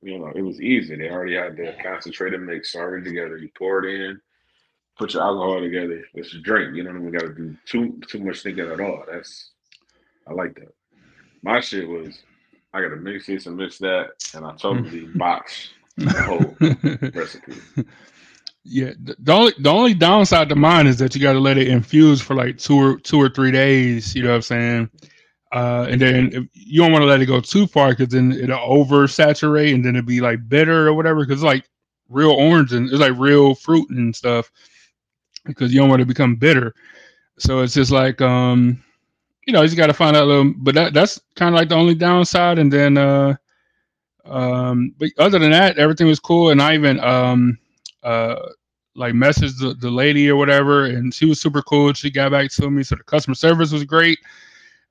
you know, it was easy. They already had the concentrated mix already together. You pour it in, put your alcohol together. It's a drink. You don't even got to do too too much thinking at all. That's I like that. My shit was I got to mix this and mix that, and I totally box the whole recipe. Yeah, the only the only downside to mine is that you got to let it infuse for like two or two or three days. You know what I'm saying? Uh, and then you don't want to let it go too far because then it'll oversaturate and then it'll be like bitter or whatever. Because like real orange and it's like real fruit and stuff. Because you don't want to become bitter. So it's just like um you know, just got to find out a little. But that that's kind of like the only downside. And then, uh, um, but other than that, everything was cool. And I even um, uh, like messaged the, the lady or whatever, and she was super cool. She got back to me, so the customer service was great.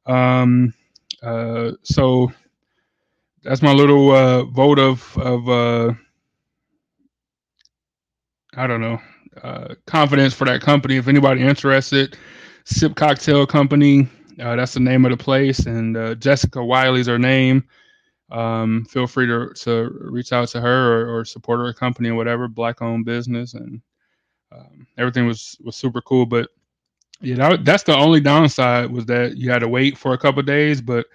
Um, uh, so that's my little uh, vote of of uh, I don't know uh, confidence for that company. If anybody interested, Sip Cocktail Company. Uh, that's the name of the place, and uh, Jessica Wiley's her name. Um, feel free to to reach out to her or, or support her company or whatever, black owned business, and um, everything was was super cool. But yeah, that, that's the only downside was that you had to wait for a couple days, but.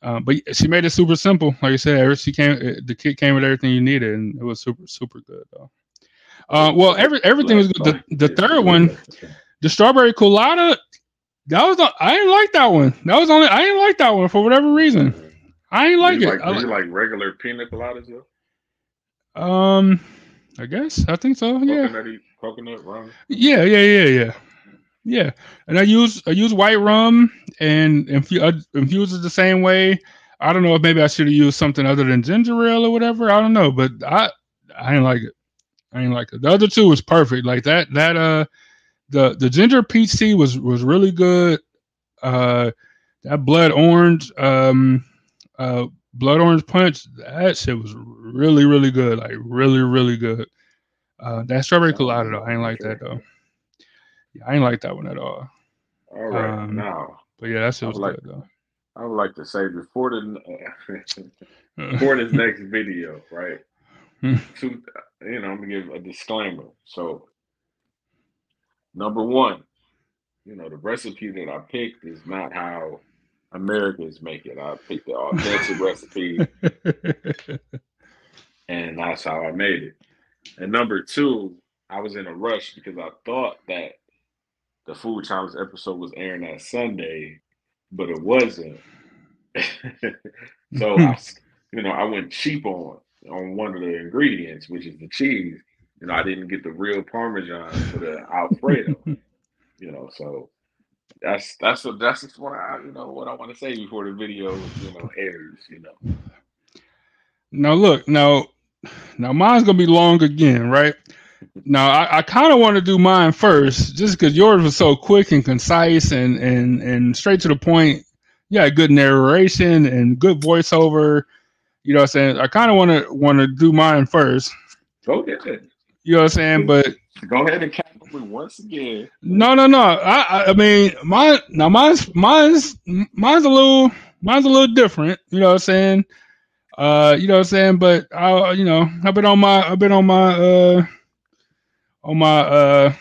Uh, but she made it super simple, like I said. She came, the kit came with everything you needed, and it was super, super good though. Uh, well, every everything was good. The, the third one, the strawberry colada, that was the, I didn't like that one. That was only I didn't like that one for whatever reason. I didn't like you it. Like, I you like regular pina coladas though? Um, I guess I think so. Yeah. Coconut rum. Yeah, yeah, yeah, yeah, yeah. And I use I use white rum and infu- I infuse it the same way. I don't know if maybe I should have used something other than ginger ale or whatever. I don't know, but I I didn't like it. I didn't like it. The other two was perfect. Like that that uh the the ginger peach tea was was really good. Uh that blood orange um uh blood orange punch that shit was really really good. Like really really good. Uh that strawberry colada though I ain't like that though. Yeah, I ain't like that one at all. All right, Um, now But yeah, that shit was like- good though. I would like to say before the before this next video, right? Hmm. Two, you know, I'm gonna give a disclaimer. So, number one, you know, the recipe that I picked is not how Americans make it. I picked the authentic recipe, and that's how I made it. And number two, I was in a rush because I thought that the food challenge episode was airing that Sunday, but it wasn't. so I, you know, I went cheap on on one of the ingredients, which is the cheese. You know, I didn't get the real Parmesan for the Alfredo. you know, so that's that's what that's just what I you know what I want to say before the video you know airs. You know, Now look, now now mine's gonna be long again, right? Now I, I kind of want to do mine first, just because yours was so quick and concise and and and straight to the point. Yeah, good narration and good voiceover. You know what I'm saying? I kind of want to want to do mine first. go ahead, You know what I'm saying? But go ahead and cap me once again. no, no, no. I I, I mean, mine now mine's mine's mine's a little mine's a little different. You know what I'm saying? Uh, you know what I'm saying? But I, you know, I've been on my, I've been on my, uh, on my, uh,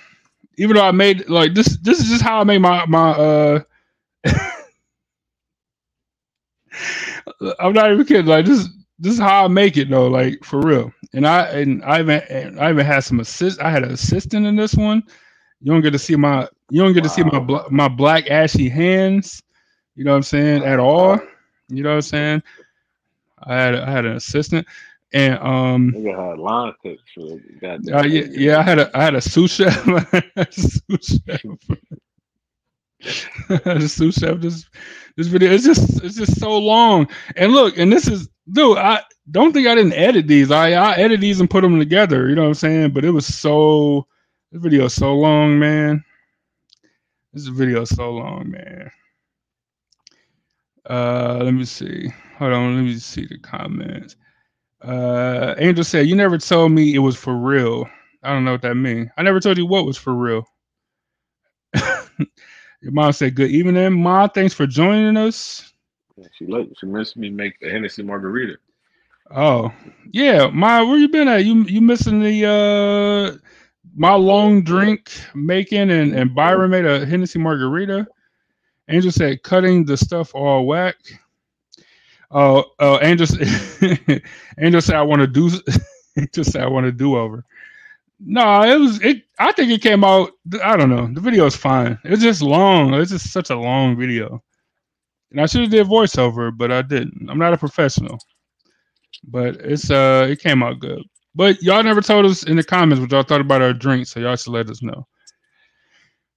even though I made like this, this is just how I make my my. uh I'm not even kidding. Like this, this is how I make it though. Like for real. And I and I even and I even had some assist. I had an assistant in this one. You don't get to see my, you don't get to see my Wow. bla- my black ashy hands. You know what I'm saying at all. You know what I'm saying. I had I had an assistant, and um, Nigga had line cooks for uh, yeah, yeah, I had a I had a sous chef. A sous chef. A sous chef. This this video it's just it's just so long. And look, and this is dude. I don't think I didn't edit these. I I edit these and put them together. You know what I'm saying? But it was so this video is so long, man. This video is so long, man. Uh, let me see. Hold on, let me see the comments. Uh, Angel said, "You never told me it was for real." I don't know what that means. I never told you what was for real. Your mom said, "Good evening, mom. Thanks for joining us." She let she missed me make the Hennessy margarita. Oh, yeah, my where you been at? You you missing the uh my long drink making and and Byron made a Hennessy margarita. Angel said cutting the stuff all whack. Oh, oh, Angel, Angel said I want to do. Angel said I want to do over. No, it was it. I think it came out. I don't know. The video is fine. It's just long. It's just such a long video. And I should have did voiceover, but I didn't. I'm not a professional. But it's uh, it came out good. But y'all never told us in the comments what y'all thought about our drink, so y'all should let us know.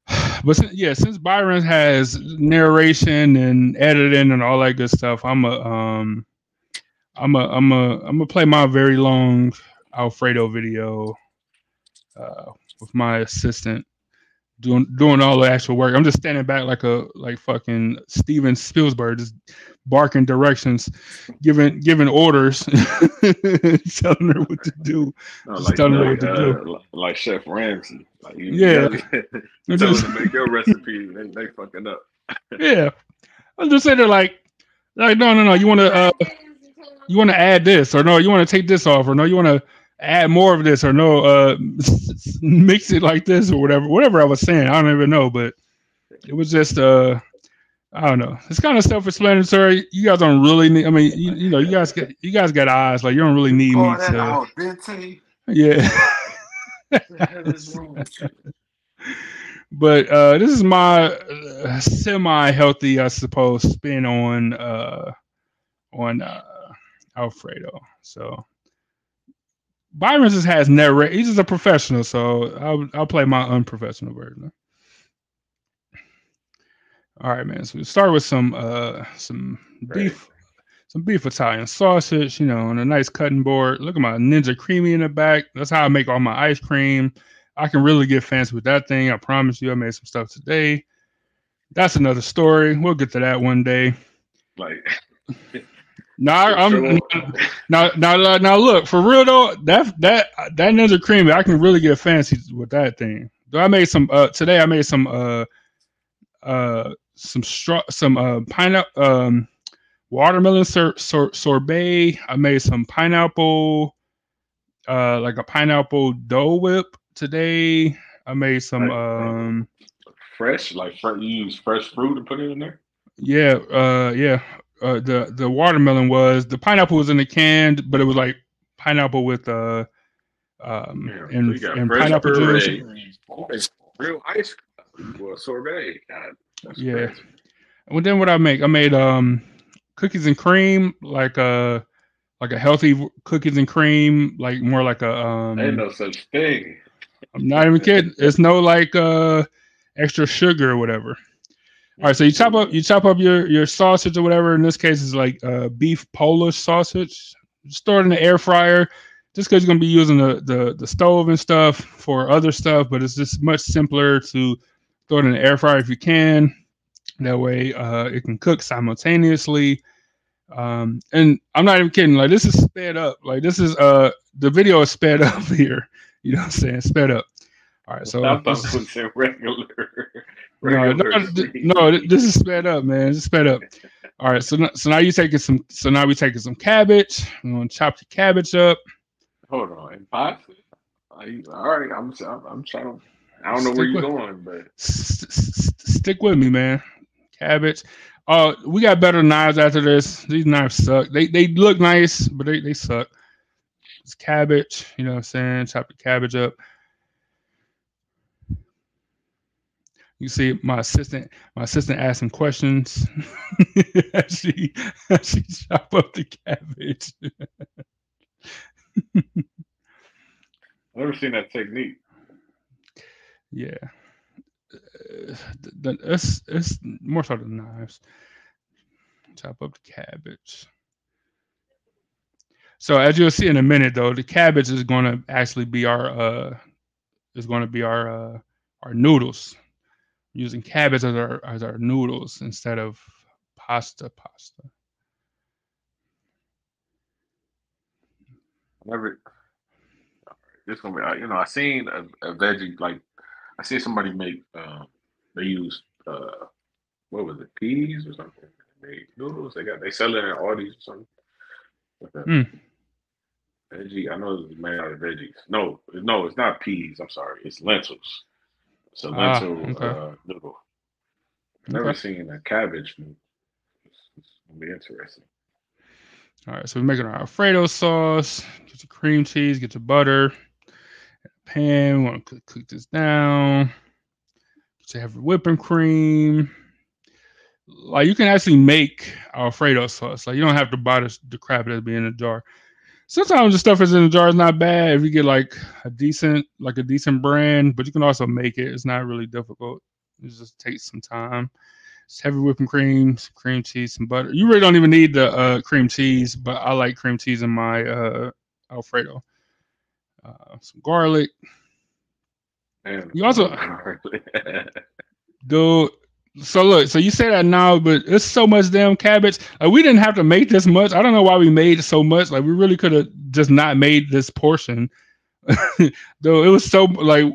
But since, yeah, since Byron has narration and editing and all that good stuff, I'm a um, I'm a I'm a I'm gonna play my very long Alfredo video uh, with my assistant doing doing all the actual work. I'm just standing back like a like fucking Steven Spielberg, just barking directions, giving giving orders, telling her what to do. No, Just like, telling her like, what to uh, li- like Chef Ramsay. Like you, Yeah. you tell them to make your recipe, they they fucking up. Yeah, I'm just saying they're like, like no, no, no. You want to uh, you want to add this, or no, you want to take this off, or no, you want to add more of this, or no, uh, mix it like this, or whatever, whatever I was saying. I don't even know, but it was just uh, I don't know. It's kind of self-explanatory. You guys don't really need. I mean, you, you know, you guys get you guys got eyes. Like you don't really need Oh, me that to. Yeah. What the hell is wrong with you? but uh this is my uh, semi-healthy i suppose spin on uh on uh alfredo so byron just has narrate he's just a professional so i'll i'll play my unprofessional version all right man so we start with some uh some beef some beef italian sausage you know on a nice cutting board look at my Ninja Creami in the back that's how i make all my ice cream I can really get fancy with that thing. I promise you, I made some stuff today. That's another story. We'll get to that one day. Like Now, I'm now, now, now. Look for real though. That that that Ninja Creami, I can really get fancy with that thing. I made some uh, today. I made some uh uh some straw some uh pineapple um watermelon sor- sor- sorbet. I made some pineapple uh like a pineapple Dole Whip today. I made some Like, um fresh, like fr- you use fresh fruit and put it in there. yeah uh yeah uh the the watermelon was the pineapple was in the can but it was like pineapple with uh um Yeah, and, so you got and pineapple juice. real ice, well sorbet. God, Yeah. crazy. And then what I make, I made um cookies and cream, like a like a healthy cookies and cream, like more like a um. Ain't no such thing. I'm not even kidding. It's no like uh extra sugar or whatever. All right, so you chop up you chop up your your sausage or whatever. In this case, it's like uh, beef Polish sausage. Throw it in the air fryer. Just because you're gonna be using the, the the stove and stuff for other stuff, but it's just much simpler to throw it in the air fryer if you can. That way, uh, it can cook simultaneously. Um, and I'm not even kidding. Like this is sped up. Like this is uh the video is sped up here. You know what I'm saying? Sped up. All right, so I thought is- uh, was in regular. no, regular no, th- no, this is sped up, man. This is sped up. All right, so now, so now you taking some. So now we taking some cabbage. I'm gonna chop the cabbage up. Hold on. You- All right, I'm I'm, I'm trying. to- I don't know where you're going, but S- s- s- stick with me, man. Cabbage. Oh, we got better knives after this. These knives suck. They they look nice, but they, they suck. It's cabbage. You know what I'm saying? Chop the cabbage up. You see, my assistant, my assistant asked some questions. as she, as she chop up the cabbage. I've never seen that technique. Yeah. Uh, the, the, it's, it's more so the knives. Chop up the cabbage. So as you'll see in a minute, though, the cabbage is going to actually be our uh, is going to be our uh, our noodles. Using cabbage as our as our noodles instead of pasta pasta. Never. This gonna be. You know, I seen a, a veggie like I seen somebody make. Um, they use uh, what was it, peas or something? They noodles. They got. They sell it in Aldi's or something. Mm. Veggie. I know it's made out of veggies. No, no, it's not peas. I'm sorry. It's lentils. It's a Ah, lentil okay. uh, noodle. Never Okay. seen a cabbage. noodle. It's, it's gonna be interesting. All right, so we're making our Alfredo sauce. Get your cream cheese, get your butter. Pan, we want to cook, cook this down. Your heavy whipping cream. Like you can actually make Alfredo sauce. Like you don't have to buy the, the crap that's be in the jar. Sometimes the stuff is in the jar is not bad if you get like a decent, like a decent brand, but you can also make it. It's not really difficult. It just takes some time. It's heavy whipping cream, some cream cheese, some butter. You really don't even need the uh, cream cheese, but I like cream cheese in my uh, Alfredo. Uh, some garlic. And You also- Dude, So look, so you say that now, but it's so much damn cabbage. Like we didn't have to make this much. I don't know why we made so much. Like we really could have just not made this portion. Though it was so like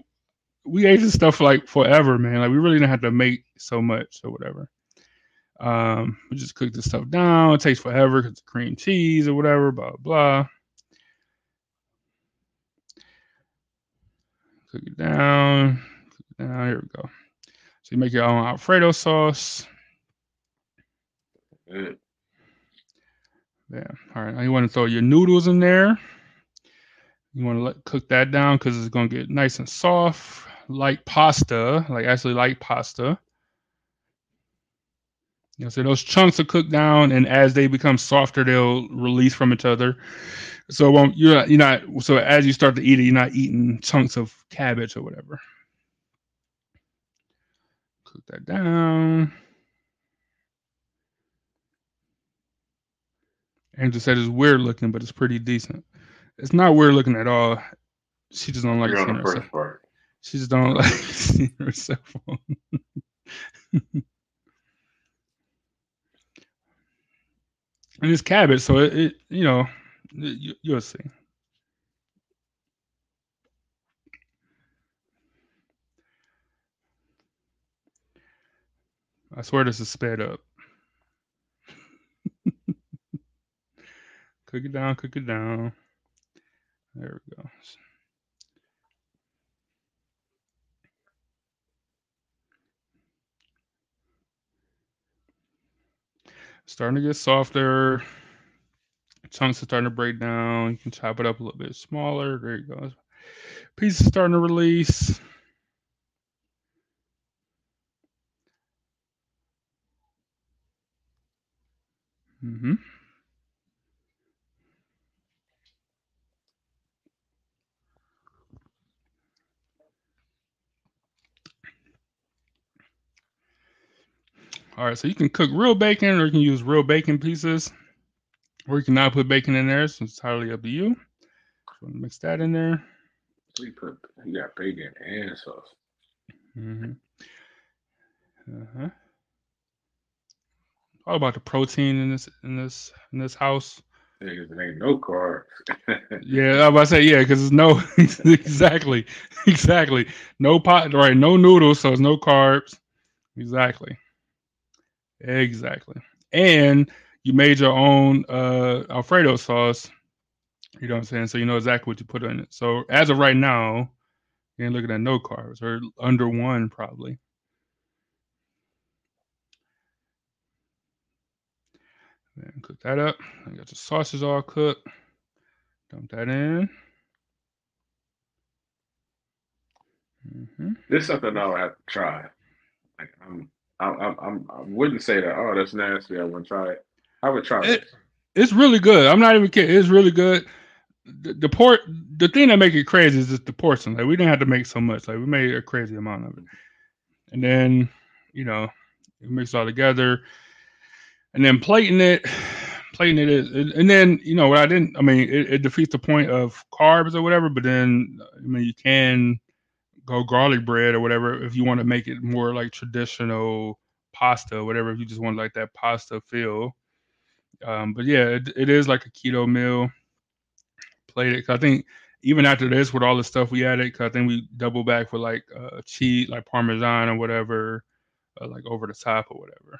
we ate this stuff like forever, man. Like we really didn't have to make so much or whatever. Um, we just cook this stuff down. It takes forever because cream cheese or whatever, blah blah. Cook it down. Cook it down. Here we go. So you make your own Alfredo sauce. Yeah. All right. Now you want to throw your noodles in there. You want to let cook that down because it's gonna get nice and soft, like pasta, like actually like pasta. You know, so those chunks are cooked down, and as they become softer, they'll release from each other. So won't you're not, you're not so as you start to eat it, you're not eating chunks of cabbage or whatever. Cook that down. Angel said it's weird looking, but it's pretty decent. It's not weird looking at all. She just don't like You're seeing the herself. part. She just don't like seeing herself on. and it's cabbage, so it, it you know, you, you'll see. I swear this is sped up. cook it down, cook it down. There we go. Starting to get softer. Chunks are starting to break down. You can chop it up a little bit smaller. There you go. Pieces starting to release. Hmm All right, so you can cook real bacon or you can use real bacon pieces, or you can not put bacon in there. So it's entirely up to you. So mix that in there. We put you got bacon and sauce. hmm Uh-huh. All about the protein in this in this in this house. Niggas, ain't no carbs. Yeah, I was about to say yeah, because it's no exactly, exactly no pot right, no noodles, so it's no carbs. Exactly, exactly, and you made your own uh Alfredo sauce. You know what I'm saying? So you know exactly what you put in it. So as of right now, you ain't looking at no carbs or under one probably. Then cook that up. I got the sausage all cooked. Dump that in. hmm This is something I would have to try. Like I'm, I'm, I'm, I'm I wouldn't say that. Oh, that's nasty. I wouldn't try it. I would try It- it. It's really good. I'm not even kidding. It's really good. The, the port, the thing that make it crazy is just the portion. Like we didn't have to make so much. Like we made a crazy amount of it, and then you know, mix it all together, and then plating it. Plating it is, and then you know what I didn't. I mean, it, it defeats the point of carbs or whatever. But then, I mean, you can go garlic bread or whatever if you want to make it more like traditional pasta whatever. If you just want like that pasta feel. Um, but yeah, it, it is like a keto meal. Played it. I think even after this, with all the stuff we added, 'cause I think we double back for like uh, cheese, like Parmesan or whatever, uh, like over the top or whatever.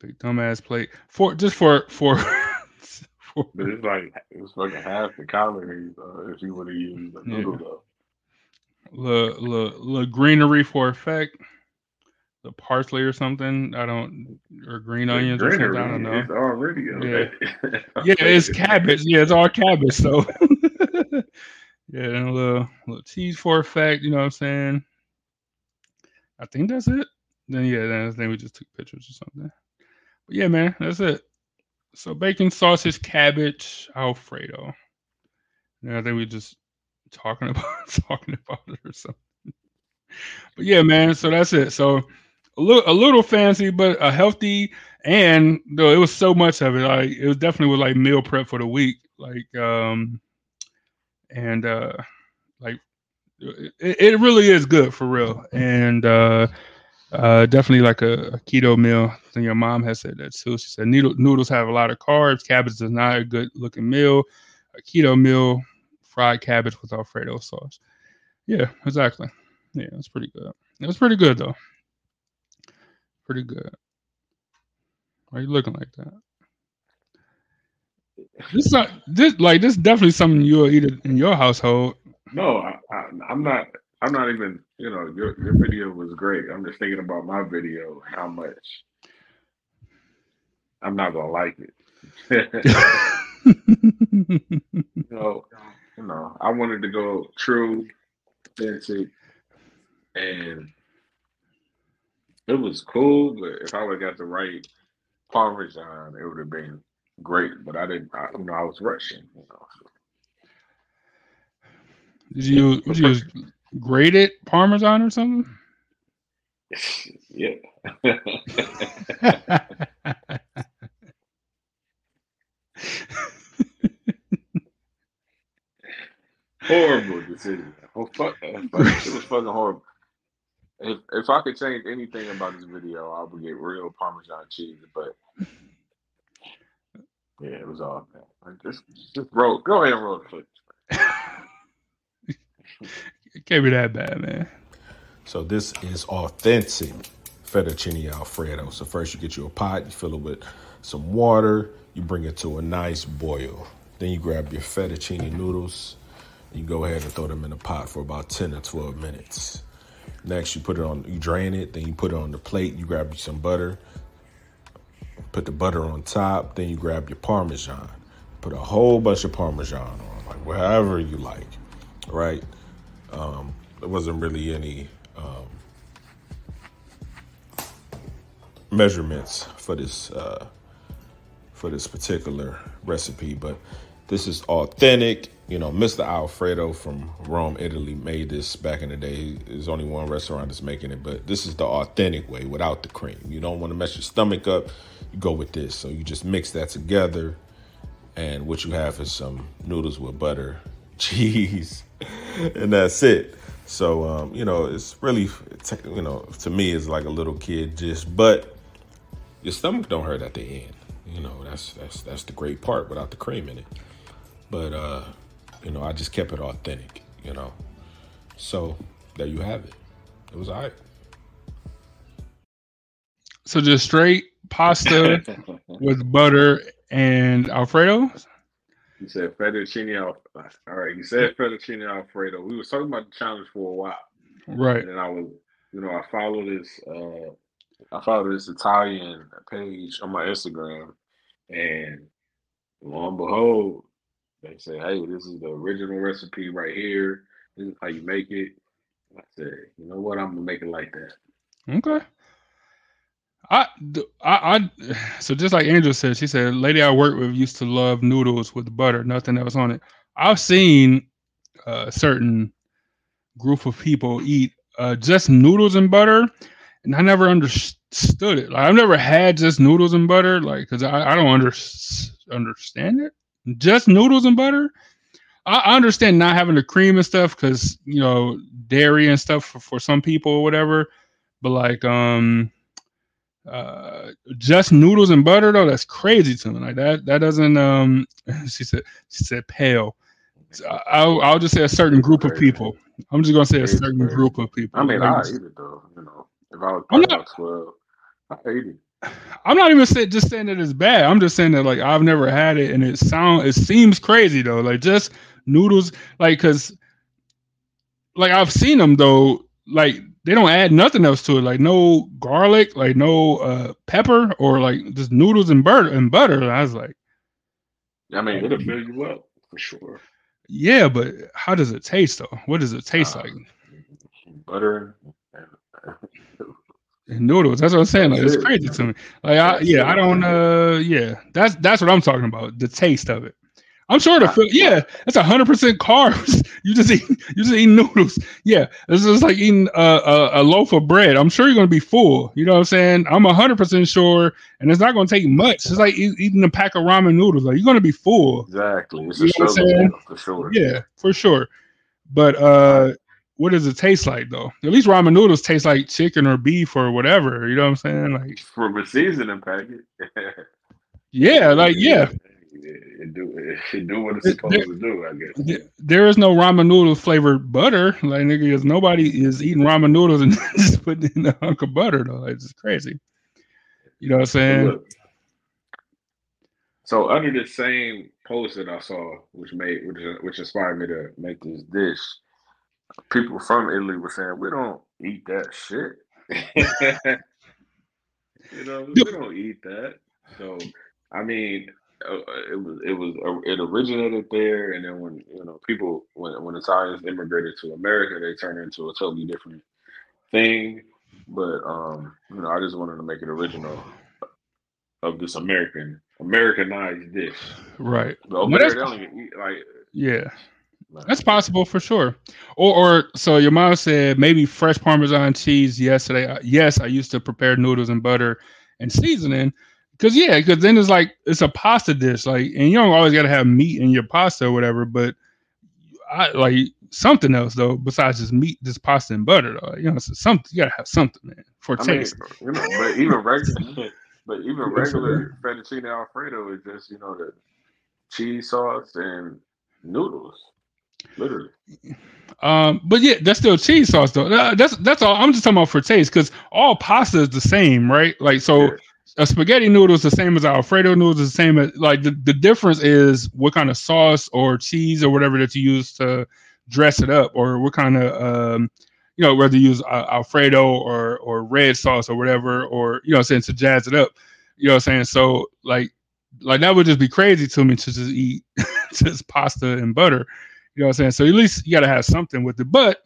Big dumbass plate for just for for. for it's like it's fucking half the calories uh, if you would have used the Yeah. noodle though. the the the greenery for effect, the parsley or something. I don't or green The onions or something. I don't know. It's already Yeah. yeah. Yeah, it's cabbage. Yeah, it's all cabbage. So yeah, and a little little cheese for effect. You know what I'm saying? I think that's it. Then yeah, then, then we just took pictures or something. Yeah, man, that's it. So bacon, sausage, cabbage, Alfredo. And I think we're just talking about talking about it or something. But yeah, man. So that's it. So a little a little fancy, but a healthy. And though it was so much of it, like it was definitely was like meal prep for the week. Like um, and uh, like it, it really is good for real, and uh, uh, definitely like a, a keto meal. And your mom has said that too. She said noodle, noodles have a lot of carbs. Cabbage is not a good looking meal. A keto meal, fried cabbage with Alfredo sauce. Yeah, exactly. Yeah, it's pretty good. It was pretty good though. Pretty good. Why are you looking like that? This is not this like this is definitely something you'll eat in your household. No, I, I'm not. I'm not even. You know, your your video was great. I'm just thinking about my video how much I'm not gonna like it. you know, you know, I wanted to go true, authentic, and it was cool. But if I would have got the right Parmesan, it would have been great. But I didn't. I, you know, I was rushing. You know. Did you, did you use grated Parmesan or something? yeah. horrible decision. Oh, fuck, it was fucking horrible. If if I could change anything about this video, I would get real Parmesan cheese. But yeah, it was all bad. Like, just just roll. Go ahead and roll the clip. it can't be that bad, man. So this is authentic fettuccine alfredo. So first you get you a pot, you fill it with some water, you bring it to a nice boil. Then you grab your fettuccine noodles, you go ahead and throw them in a pot for about 10 or 12 minutes. Next, you put it on, you drain it, then you put it on the plate, you grab some butter, put the butter on top, then you grab your Parmesan. Put a whole bunch of Parmesan on, like wherever you like, right? Um, there wasn't really any um, measurements for this uh, for this particular recipe, but this is authentic. You know, Mr. Alfredo from Rome, Italy made this back in the day. There's only one restaurant that's making it, but this is the authentic way without the cream. You don't want to mess your stomach up, you go with this. So you just mix that together, and what you have is some noodles with butter, cheese, and that's it. So um, you know, it's really, you know, to me, it's like a little kid just, but your stomach don't hurt at the end. You know, that's that's that's the great part without the cream in it. But uh, you know, I just kept it authentic, you know. So there you have it. It was all right. So just straight pasta with butter and Alfredo? You said fettuccine Alfredo. All right, you said fettuccine Alfredo. We were talking about the challenge for a while. Right. And I was, you know, I follow this uh I follow this Italian page on my Instagram and lo and behold, they say, "Hey, this is the original recipe right here. This is how you make it." I said, "You know what? I'm gonna make it like that." Okay. I, I, I, so just like Angel said, she said, "Lady I work with used to love noodles with butter, nothing else on it." I've seen a certain group of people eat uh, just noodles and butter, and I never understood it. Like I've never had just noodles and butter, like because I, I don't under, understand it just noodles and butter. I, understand not having the cream and stuff because you know dairy and stuff for, for some people or whatever. But like um uh just noodles and butter though? That's crazy to me. Like that that doesn't um she said she said pale. So I'll, I'll just say a certain group of people. I'm just gonna say a certain group of people. I mean i eat it though you know. If i was I'm not, 12 i eat it. I'm not even saying just saying that it's bad. I'm just saying that like I've never had it, and it sound it seems crazy though. Like just noodles, like because like I've seen them though. Like they don't add nothing else to it, like no garlic, like no uh pepper, or like just noodles and butter and butter. And I was like, I mean, it'll fill you up for sure. Yeah, but how does it taste though? What does it taste uh, like? Butter and noodles. That's what I'm saying. Like, it's crazy to me. Like, I, yeah, I don't. Uh, yeah, that's that's what I'm talking about. The taste of it. I'm sure the yeah, that's hundred percent carbs. You just eat you just eat noodles. Yeah, this is like eating a, a, a, loaf of bread. I'm sure you're gonna be full. You know what I'm saying? I'm hundred percent sure, and it's not gonna take much. It's like eating a pack of ramen noodles. Like you're gonna be full. Exactly. It's you know what I'm saying? for sure. Yeah, for sure. But uh, what does it taste like though? At least ramen noodles taste like chicken or beef or whatever. You know what I'm saying? Like from a seasoning packet. yeah, like yeah. It do it do what it's supposed there, to do, I guess. There is no ramen noodle flavored butter. Like nigga, nobody is eating ramen noodles and just putting in a hunk of butter though. It's just crazy. You know what I'm saying? Look, so under the same post that I saw, which made which, which inspired me to make this dish, people from Italy were saying we don't eat that shit. you know, we don't eat that. So I mean, it was it was uh, it originated there, and then when you know people when when Italians immigrated to America, they turned into a totally different thing. But um, you know, I just wanted to make it original of this American Americanized dish. Right. But over there, they only eat, like yeah. That's possible for sure. Or, or so your mom said maybe fresh Parmesan cheese yesterday. Uh, yes, I used to prepare noodles and butter and seasoning. Cause yeah, because then it's like it's a pasta dish, like, and you don't always gotta have meat in your pasta or whatever. But I like something else though besides just meat, just pasta and butter. Though you know, so something you gotta have something man for I taste. Mean, you know, but even regular, but even regular fettuccine alfredo is just you know the cheese sauce and noodles. Literally. Um, but yeah, that's still cheese sauce though. That's that's all. I'm just talking about for taste because all pasta is the same, right? Like so, yeah. A spaghetti noodle is the same as Alfredo noodles. Is the same as like the, the difference is what kind of sauce or cheese or whatever that you use to dress it up, or what kind of um, you know whether you use uh, Alfredo or or red sauce or whatever, or you know saying to jazz it up. You know what I'm saying? So like like that would just be crazy to me to just eat just pasta and butter you know what I'm saying? So at least you got to have something with it. But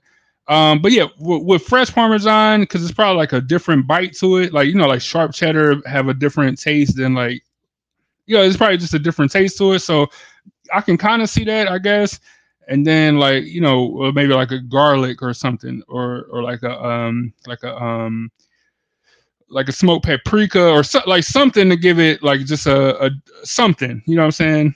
um, but yeah, with, with fresh Parmesan, because it's probably like a different bite to it. Like you know, like sharp cheddar have a different taste than like, you know, it's probably just a different taste to it. So I can kind of see that, I guess. And then like you know maybe like a garlic or something, or or like a um like a um like a smoked paprika or so, like something to give it like just a, a something. You know what I'm saying?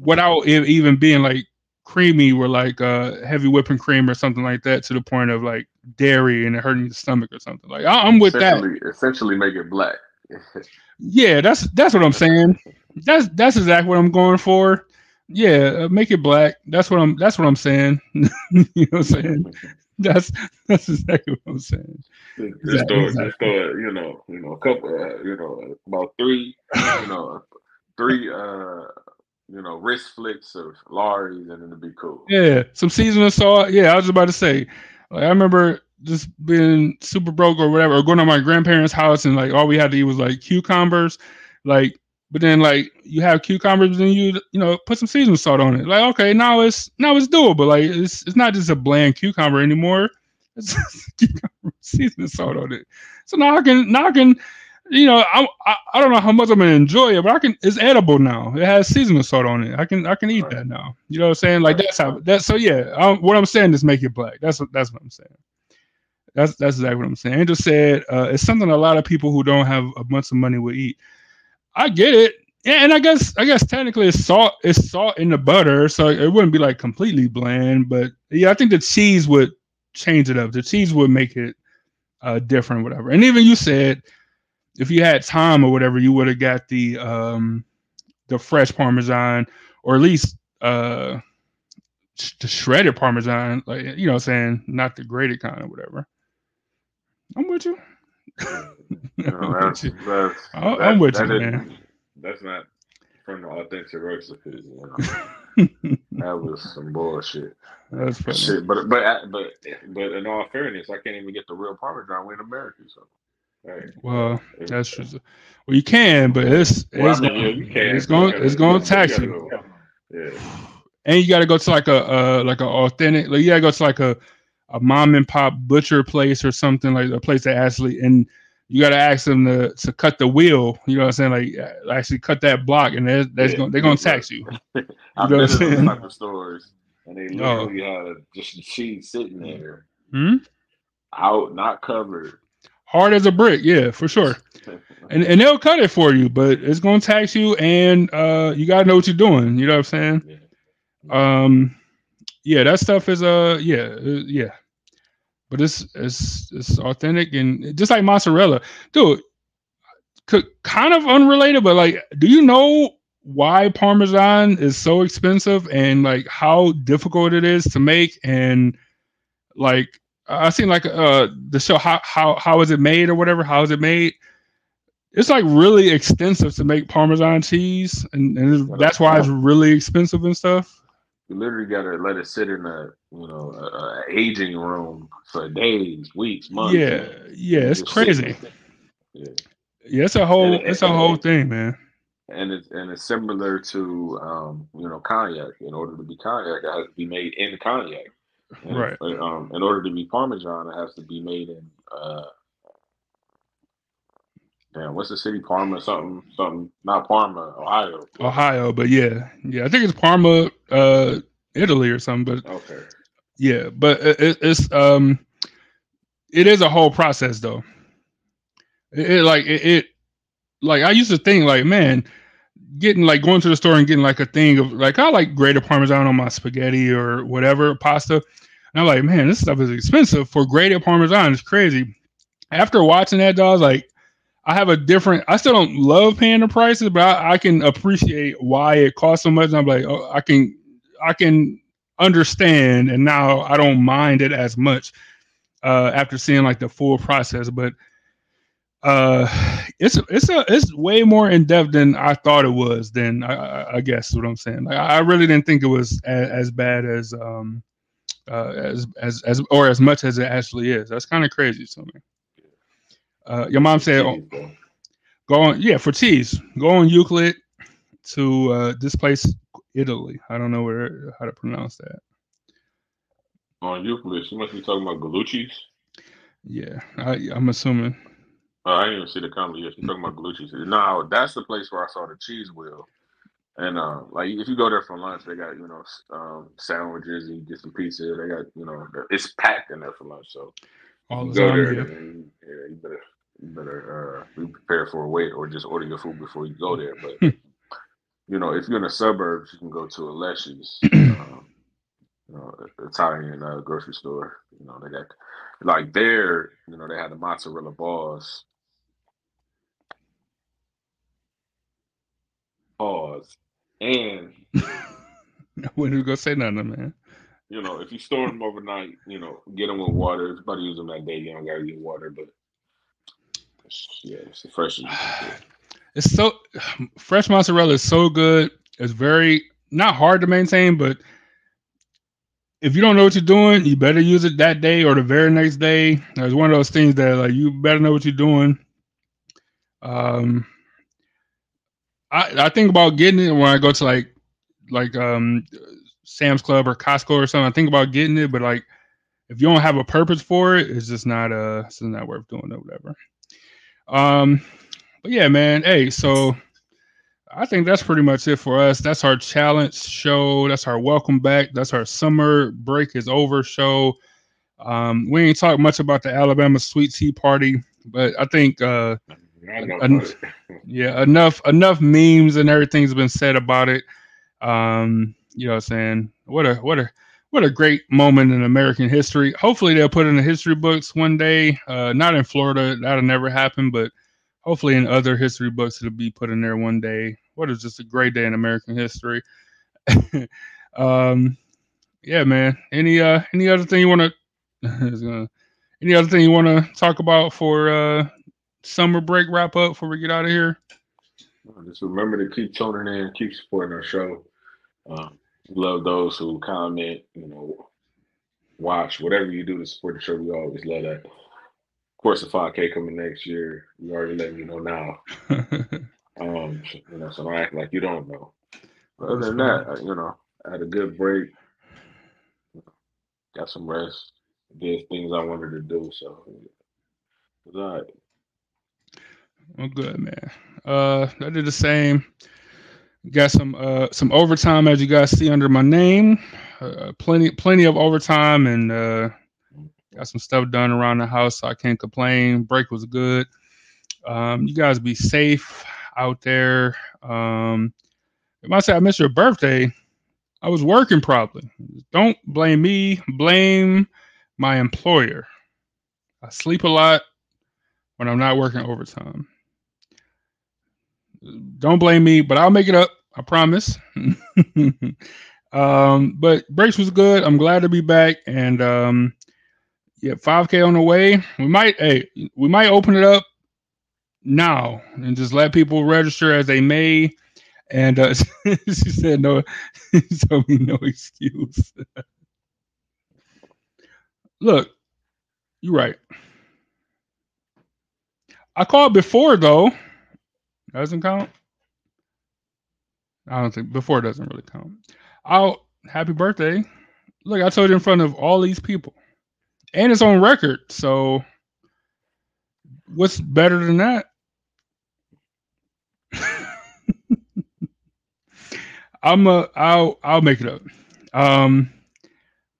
Without it even being like creamy were like uh, heavy whipping cream or something like that to the point of like dairy and it hurting your stomach or something. Like I- am with that. Essentially, make it black. yeah, that's that's what I'm saying. That's that's exactly what I'm going for. Yeah, uh, make it black. That's what I'm. That's what I'm saying. you know what I'm saying? That's that's exactly what I'm saying. Just, exactly, throw, exactly. just throw it, you know, you know, a couple, uh, you know, about three, you know, three uh you know, wrist flicks of Lawry's and it'd be cool. Yeah, some seasoning salt. Yeah, I was about to say. Like I remember just being super broke or whatever, or going to my grandparents' house and like all we had to eat was like cucumbers. Like, but then like you have cucumbers and you you know put some seasoning salt on it. Like okay, now it's now it's doable. Like it's it's not just a bland cucumber anymore. It's just seasoning salt on it. So now I can now I can you know, I, I, I don't know how much I'm gonna enjoy it, but I can. It's edible now. It has seasoning salt on it. I can I can eat right. that now. You know what I'm saying? Like that's how that's so yeah. I, what I'm saying is make it black. That's what that's what I'm saying. That's that's exactly what I'm saying. Angel said uh, it's something a lot of people who don't have a bunch of money will eat. I get it, Yeah, and I guess I guess technically it's salt. It's salt in the butter, so it wouldn't be like completely bland. But yeah, I think the cheese would change it up. The cheese would make it uh, different, whatever. And even you said if you had time or whatever, you would have got the um the fresh parmesan or at least uh the shredded parmesan, like you know, saying not the grated kind or whatever. I'm with you. No, that's, that's, that, I'm with you, man. That's not from the authentic recipe. You know? that was some bullshit. That's funny. Shit, but but but but in all fairness, I can't even get the real Parmesan in America. So Right. Well, that's just well, you can, but it's well, it's, yeah, you can. it's going it's going to tax you. Yeah. And you got to go to like a uh, like an authentic. Like you got to go to like a a mom and pop butcher place or something like a place that actually and you got to ask them to to cut the wheel. You know what I'm saying? Like uh, actually cut that block, and that's, that's yeah. going they're going to tax you. you I've been in those stores, and they literally oh. have just cheese sitting there, hmm? out, not covered hard as a brick. Yeah, for sure. And and they'll cut it for you, but it's gonna tax you, and uh, you gotta know what you're doing. You know what I'm saying? Yeah. Um, yeah, that stuff is uh, yeah, uh, yeah. but it's it's it's authentic and just like mozzarella, dude. Could, kind of unrelated, but like, do you know why Parmesan is so expensive and like how difficult it is to make and like I seen like uh the show how how how is it made or whatever how is it made it's like really extensive to make Parmesan cheese, and, and that's why it's really expensive and stuff. You literally gotta let it sit in a you know a, a aging room for days, weeks, months. Yeah, yeah, it's crazy. Yeah. yeah, it's a whole and, it's a whole thing, man. And it's and it's similar to um, you know cognac. In order to be cognac, it has to be made in cognac. And, right. Um, in order to be Parmesan, it has to be made in uh, damn, what's the city? Parma, something, something, not Parma, Ohio. Ohio, but yeah, yeah, I think it's Parma, uh, Italy or something. But okay, yeah, but it, it's um, it is a whole process though. It, it like it, it, like I used to think like, man, getting like going to the store and getting like a thing of like I like grated Parmesan on my spaghetti or whatever pasta. And I'm like, man, this stuff is expensive for grated Parmesan. It's crazy. After watching that, dog, I was like, I have a different. I still don't love paying the prices, but I, I can appreciate why it costs so much. And I'm like, oh, I can, I can understand, and now I don't mind it as much uh, after seeing like the full process. But uh, it's it's a it's way more in depth than I thought it was. Then I, I guess what I'm saying. Like, I really didn't think it was as, as bad as um uh, as as as or as much as it actually is. That's kind of crazy to me. Uh, your mom said, oh, "Go on, yeah, for cheese. Go on Euclid to uh, this place, Italy. I don't know where how to pronounce that." On Euclid, she must be talking about Gallucci's. Yeah, I, am assuming. Oh, I didn't even see the comment. Yeah, she's talking about Gallucci's. No, that's the place where I saw the cheese wheel. And uh, like if you go there for lunch, they got you know um, sandwiches, and you get some pizza. They got you know it's packed in there for lunch. So all the time, yeah. And, yeah, you better you better uh, be prepared for a wait or just order your food before you go there. But you know, if you're in the suburbs, you can go to Alesci's, um, you know, Italian uh, grocery store. You know, they got like there. You know, they had the mozzarella balls. Pause. And when you go say nothing, man. You know, if you store them overnight, you know, get them with water. If you use them that day, you don't gotta get water. But yeah, it's the fresh. It's so fresh mozzarella is so good. It's very not hard to maintain, but if you don't know what you're doing, you better use it that day or the very next day. It's one of those things that like you better know what you're doing. Um, I I think about getting it when I go to like like um Sam's Club or Costco or something. I think about getting it, but like if you don't have a purpose for it, it's just not uh it's not worth doing or whatever. Um, but yeah, man. Hey, so I think that's pretty much it for us. That's our challenge show. That's our welcome back. That's our summer break is over show. Um, we ain't talked much about the Alabama Sweet Tea Party, but I think uh, en- yeah, enough enough memes and everything's been said about it. Um, you know what I'm saying? What a what a what a great moment in American history. Hopefully they'll put in the history books one day. Uh, not in Florida, that'll never happen, but hopefully in other history books it'll be put in there one day. What is just a great day in American history. um, yeah, man. Any uh any other thing you want to any other thing you want to talk about for uh summer break wrap up before we get out of here? Just remember to keep tuning in, keep supporting our show. Um, love those who comment, you know, watch, whatever you do to support the show. We always love that. Of course, the 5K coming next year. You already letting you know now. um, you know, so don't act like you don't know. But other than that, you know, I had a good break. Got some rest. Did things I wanted to do. So it was all right. Well, good man. Uh, I did the same. Got some uh some overtime as you guys see under my name. Uh, plenty plenty of overtime and uh got some stuff done around the house. So I can't complain. Break was good. Um, you guys be safe out there. Um, if I say I missed your birthday, I was working probably. Don't blame me. Blame my employer. I sleep a lot when I'm not working overtime. Don't blame me, but I'll make it up. I promise. um, but breaks was good. I'm glad to be back, and um, yeah, 5K on the way. We might, hey, we might open it up now and just let people register as they may. And uh, she said no. Told me no excuse. Look, you're right. I called before though. Doesn't count. I don't think before doesn't really count. Oh, happy birthday. Look, I told you in front of all these people. And it's on record. So what's better than that? I'm a I'll I'll make it up. Um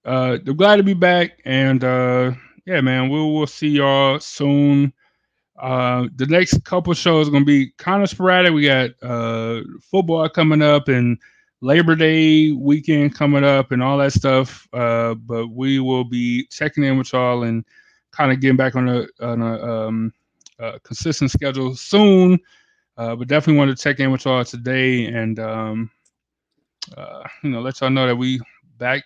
uh I'm glad to be back and uh yeah man we will see y'all soon. Uh the next couple shows are gonna be kind of sporadic. We got uh football coming up and Labor Day weekend coming up and all that stuff. Uh but we will be checking in with y'all and kind of getting back on a on a um uh, consistent schedule soon. Uh, but definitely want to check in with y'all today and um, uh, you know let y'all know that we back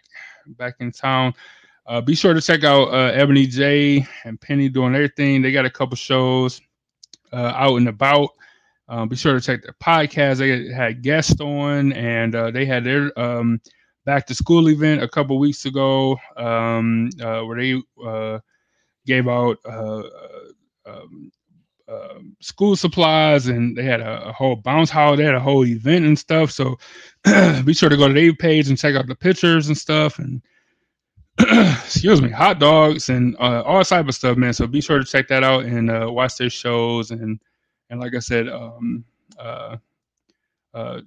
back in town. Uh, be sure to check out uh, Ebony J and Penny doing everything. They got a couple shows uh, out and about. Um, be sure to check their podcast. They had guests on, and uh, they had their um, back to school event a couple weeks ago, um, uh, where they uh, gave out um, um, school supplies and they had a, a, whole bounce house. They had a whole event and stuff. So be sure to go to their page and check out the pictures and stuff. And excuse me, hot dogs and uh, all type of stuff, man. So be sure to check that out and uh, watch their shows. And and like I said, um, uh, uh,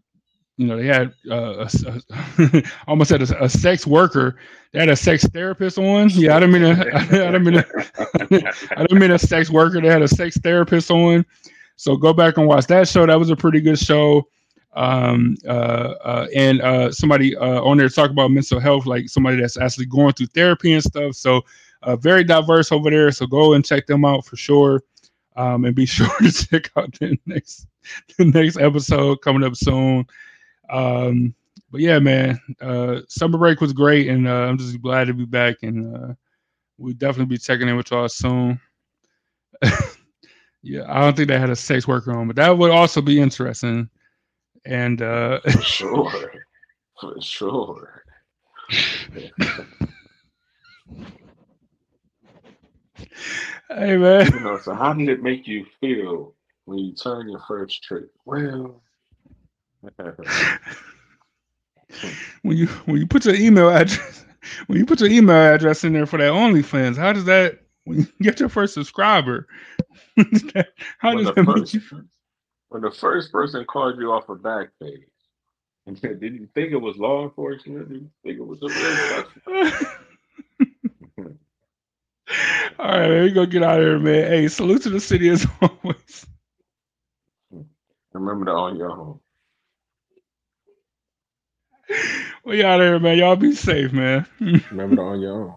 you know, they had uh, a, a, almost had a, a, sex worker. They had a sex therapist on. Yeah, I didn't mean a, I didn't mean a, I didn't mean a sex worker. They had a sex therapist on. So go back and watch that show. That was a pretty good show. Um, uh, uh, and uh, somebody uh, on there talk about mental health, like somebody that's actually going through therapy and stuff. So uh, very diverse over there. So go and check them out for sure. Um, and be sure to check out the next the next episode coming up soon. Um, but yeah, man, uh, summer break was great, and uh, I'm just glad to be back. And uh, we definitely be checking in with y'all soon. yeah, I don't think they had a sex worker on, but that would also be interesting. And uh, for sure, for sure. hey man, you know, so how did it make you feel when you turn your first trick? Well when you when you put your email address when you put your email address in there for that OnlyFans, how does that when you get your first subscriber? how when does that first, make you? When the first person called you off a back page, and said, did you think it was law enforcement? Did you think it was a real person? All right, man, we gonna get out of here, man. Hey, salute to the city as always. Remember to own your home. we out here, man. Y'all be safe, man. Remember to own your own.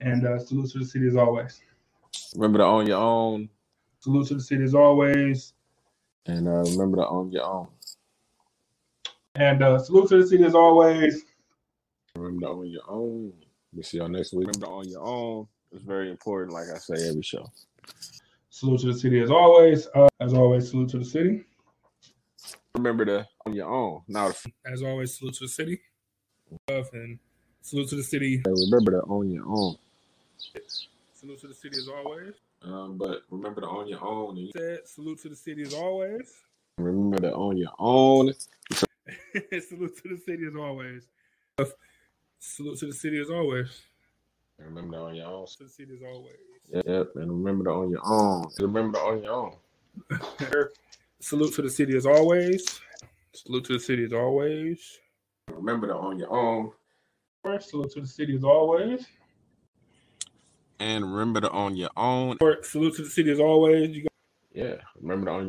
And uh, salute to the city as always. Remember to own your own. Salute to the city as always. And uh, remember to own your own. And uh, salute to the city as always. Remember to own your own. We'll see y'all next week. Remember to own your own. It's very important, like I say every show. Salute to the city as always. Uh, as always, salute to the city. Remember to own your own. Now, as always, salute to the city. And salute to the city. remember to own your own. Salute to the city as always. Um, but remember to own your own. And Said salute to the city as always. remember to own your own. salute to the city as always. Salute to the city as always. And remember to own your own. To the city as always. Yep, and remember to own your own. Remember to own your own. Salute to the city as always. Salute to the city as always. Remember to own your own. Salute to the city as always. And remember to own your own. Salute to the city as always. You Yeah, remember to own your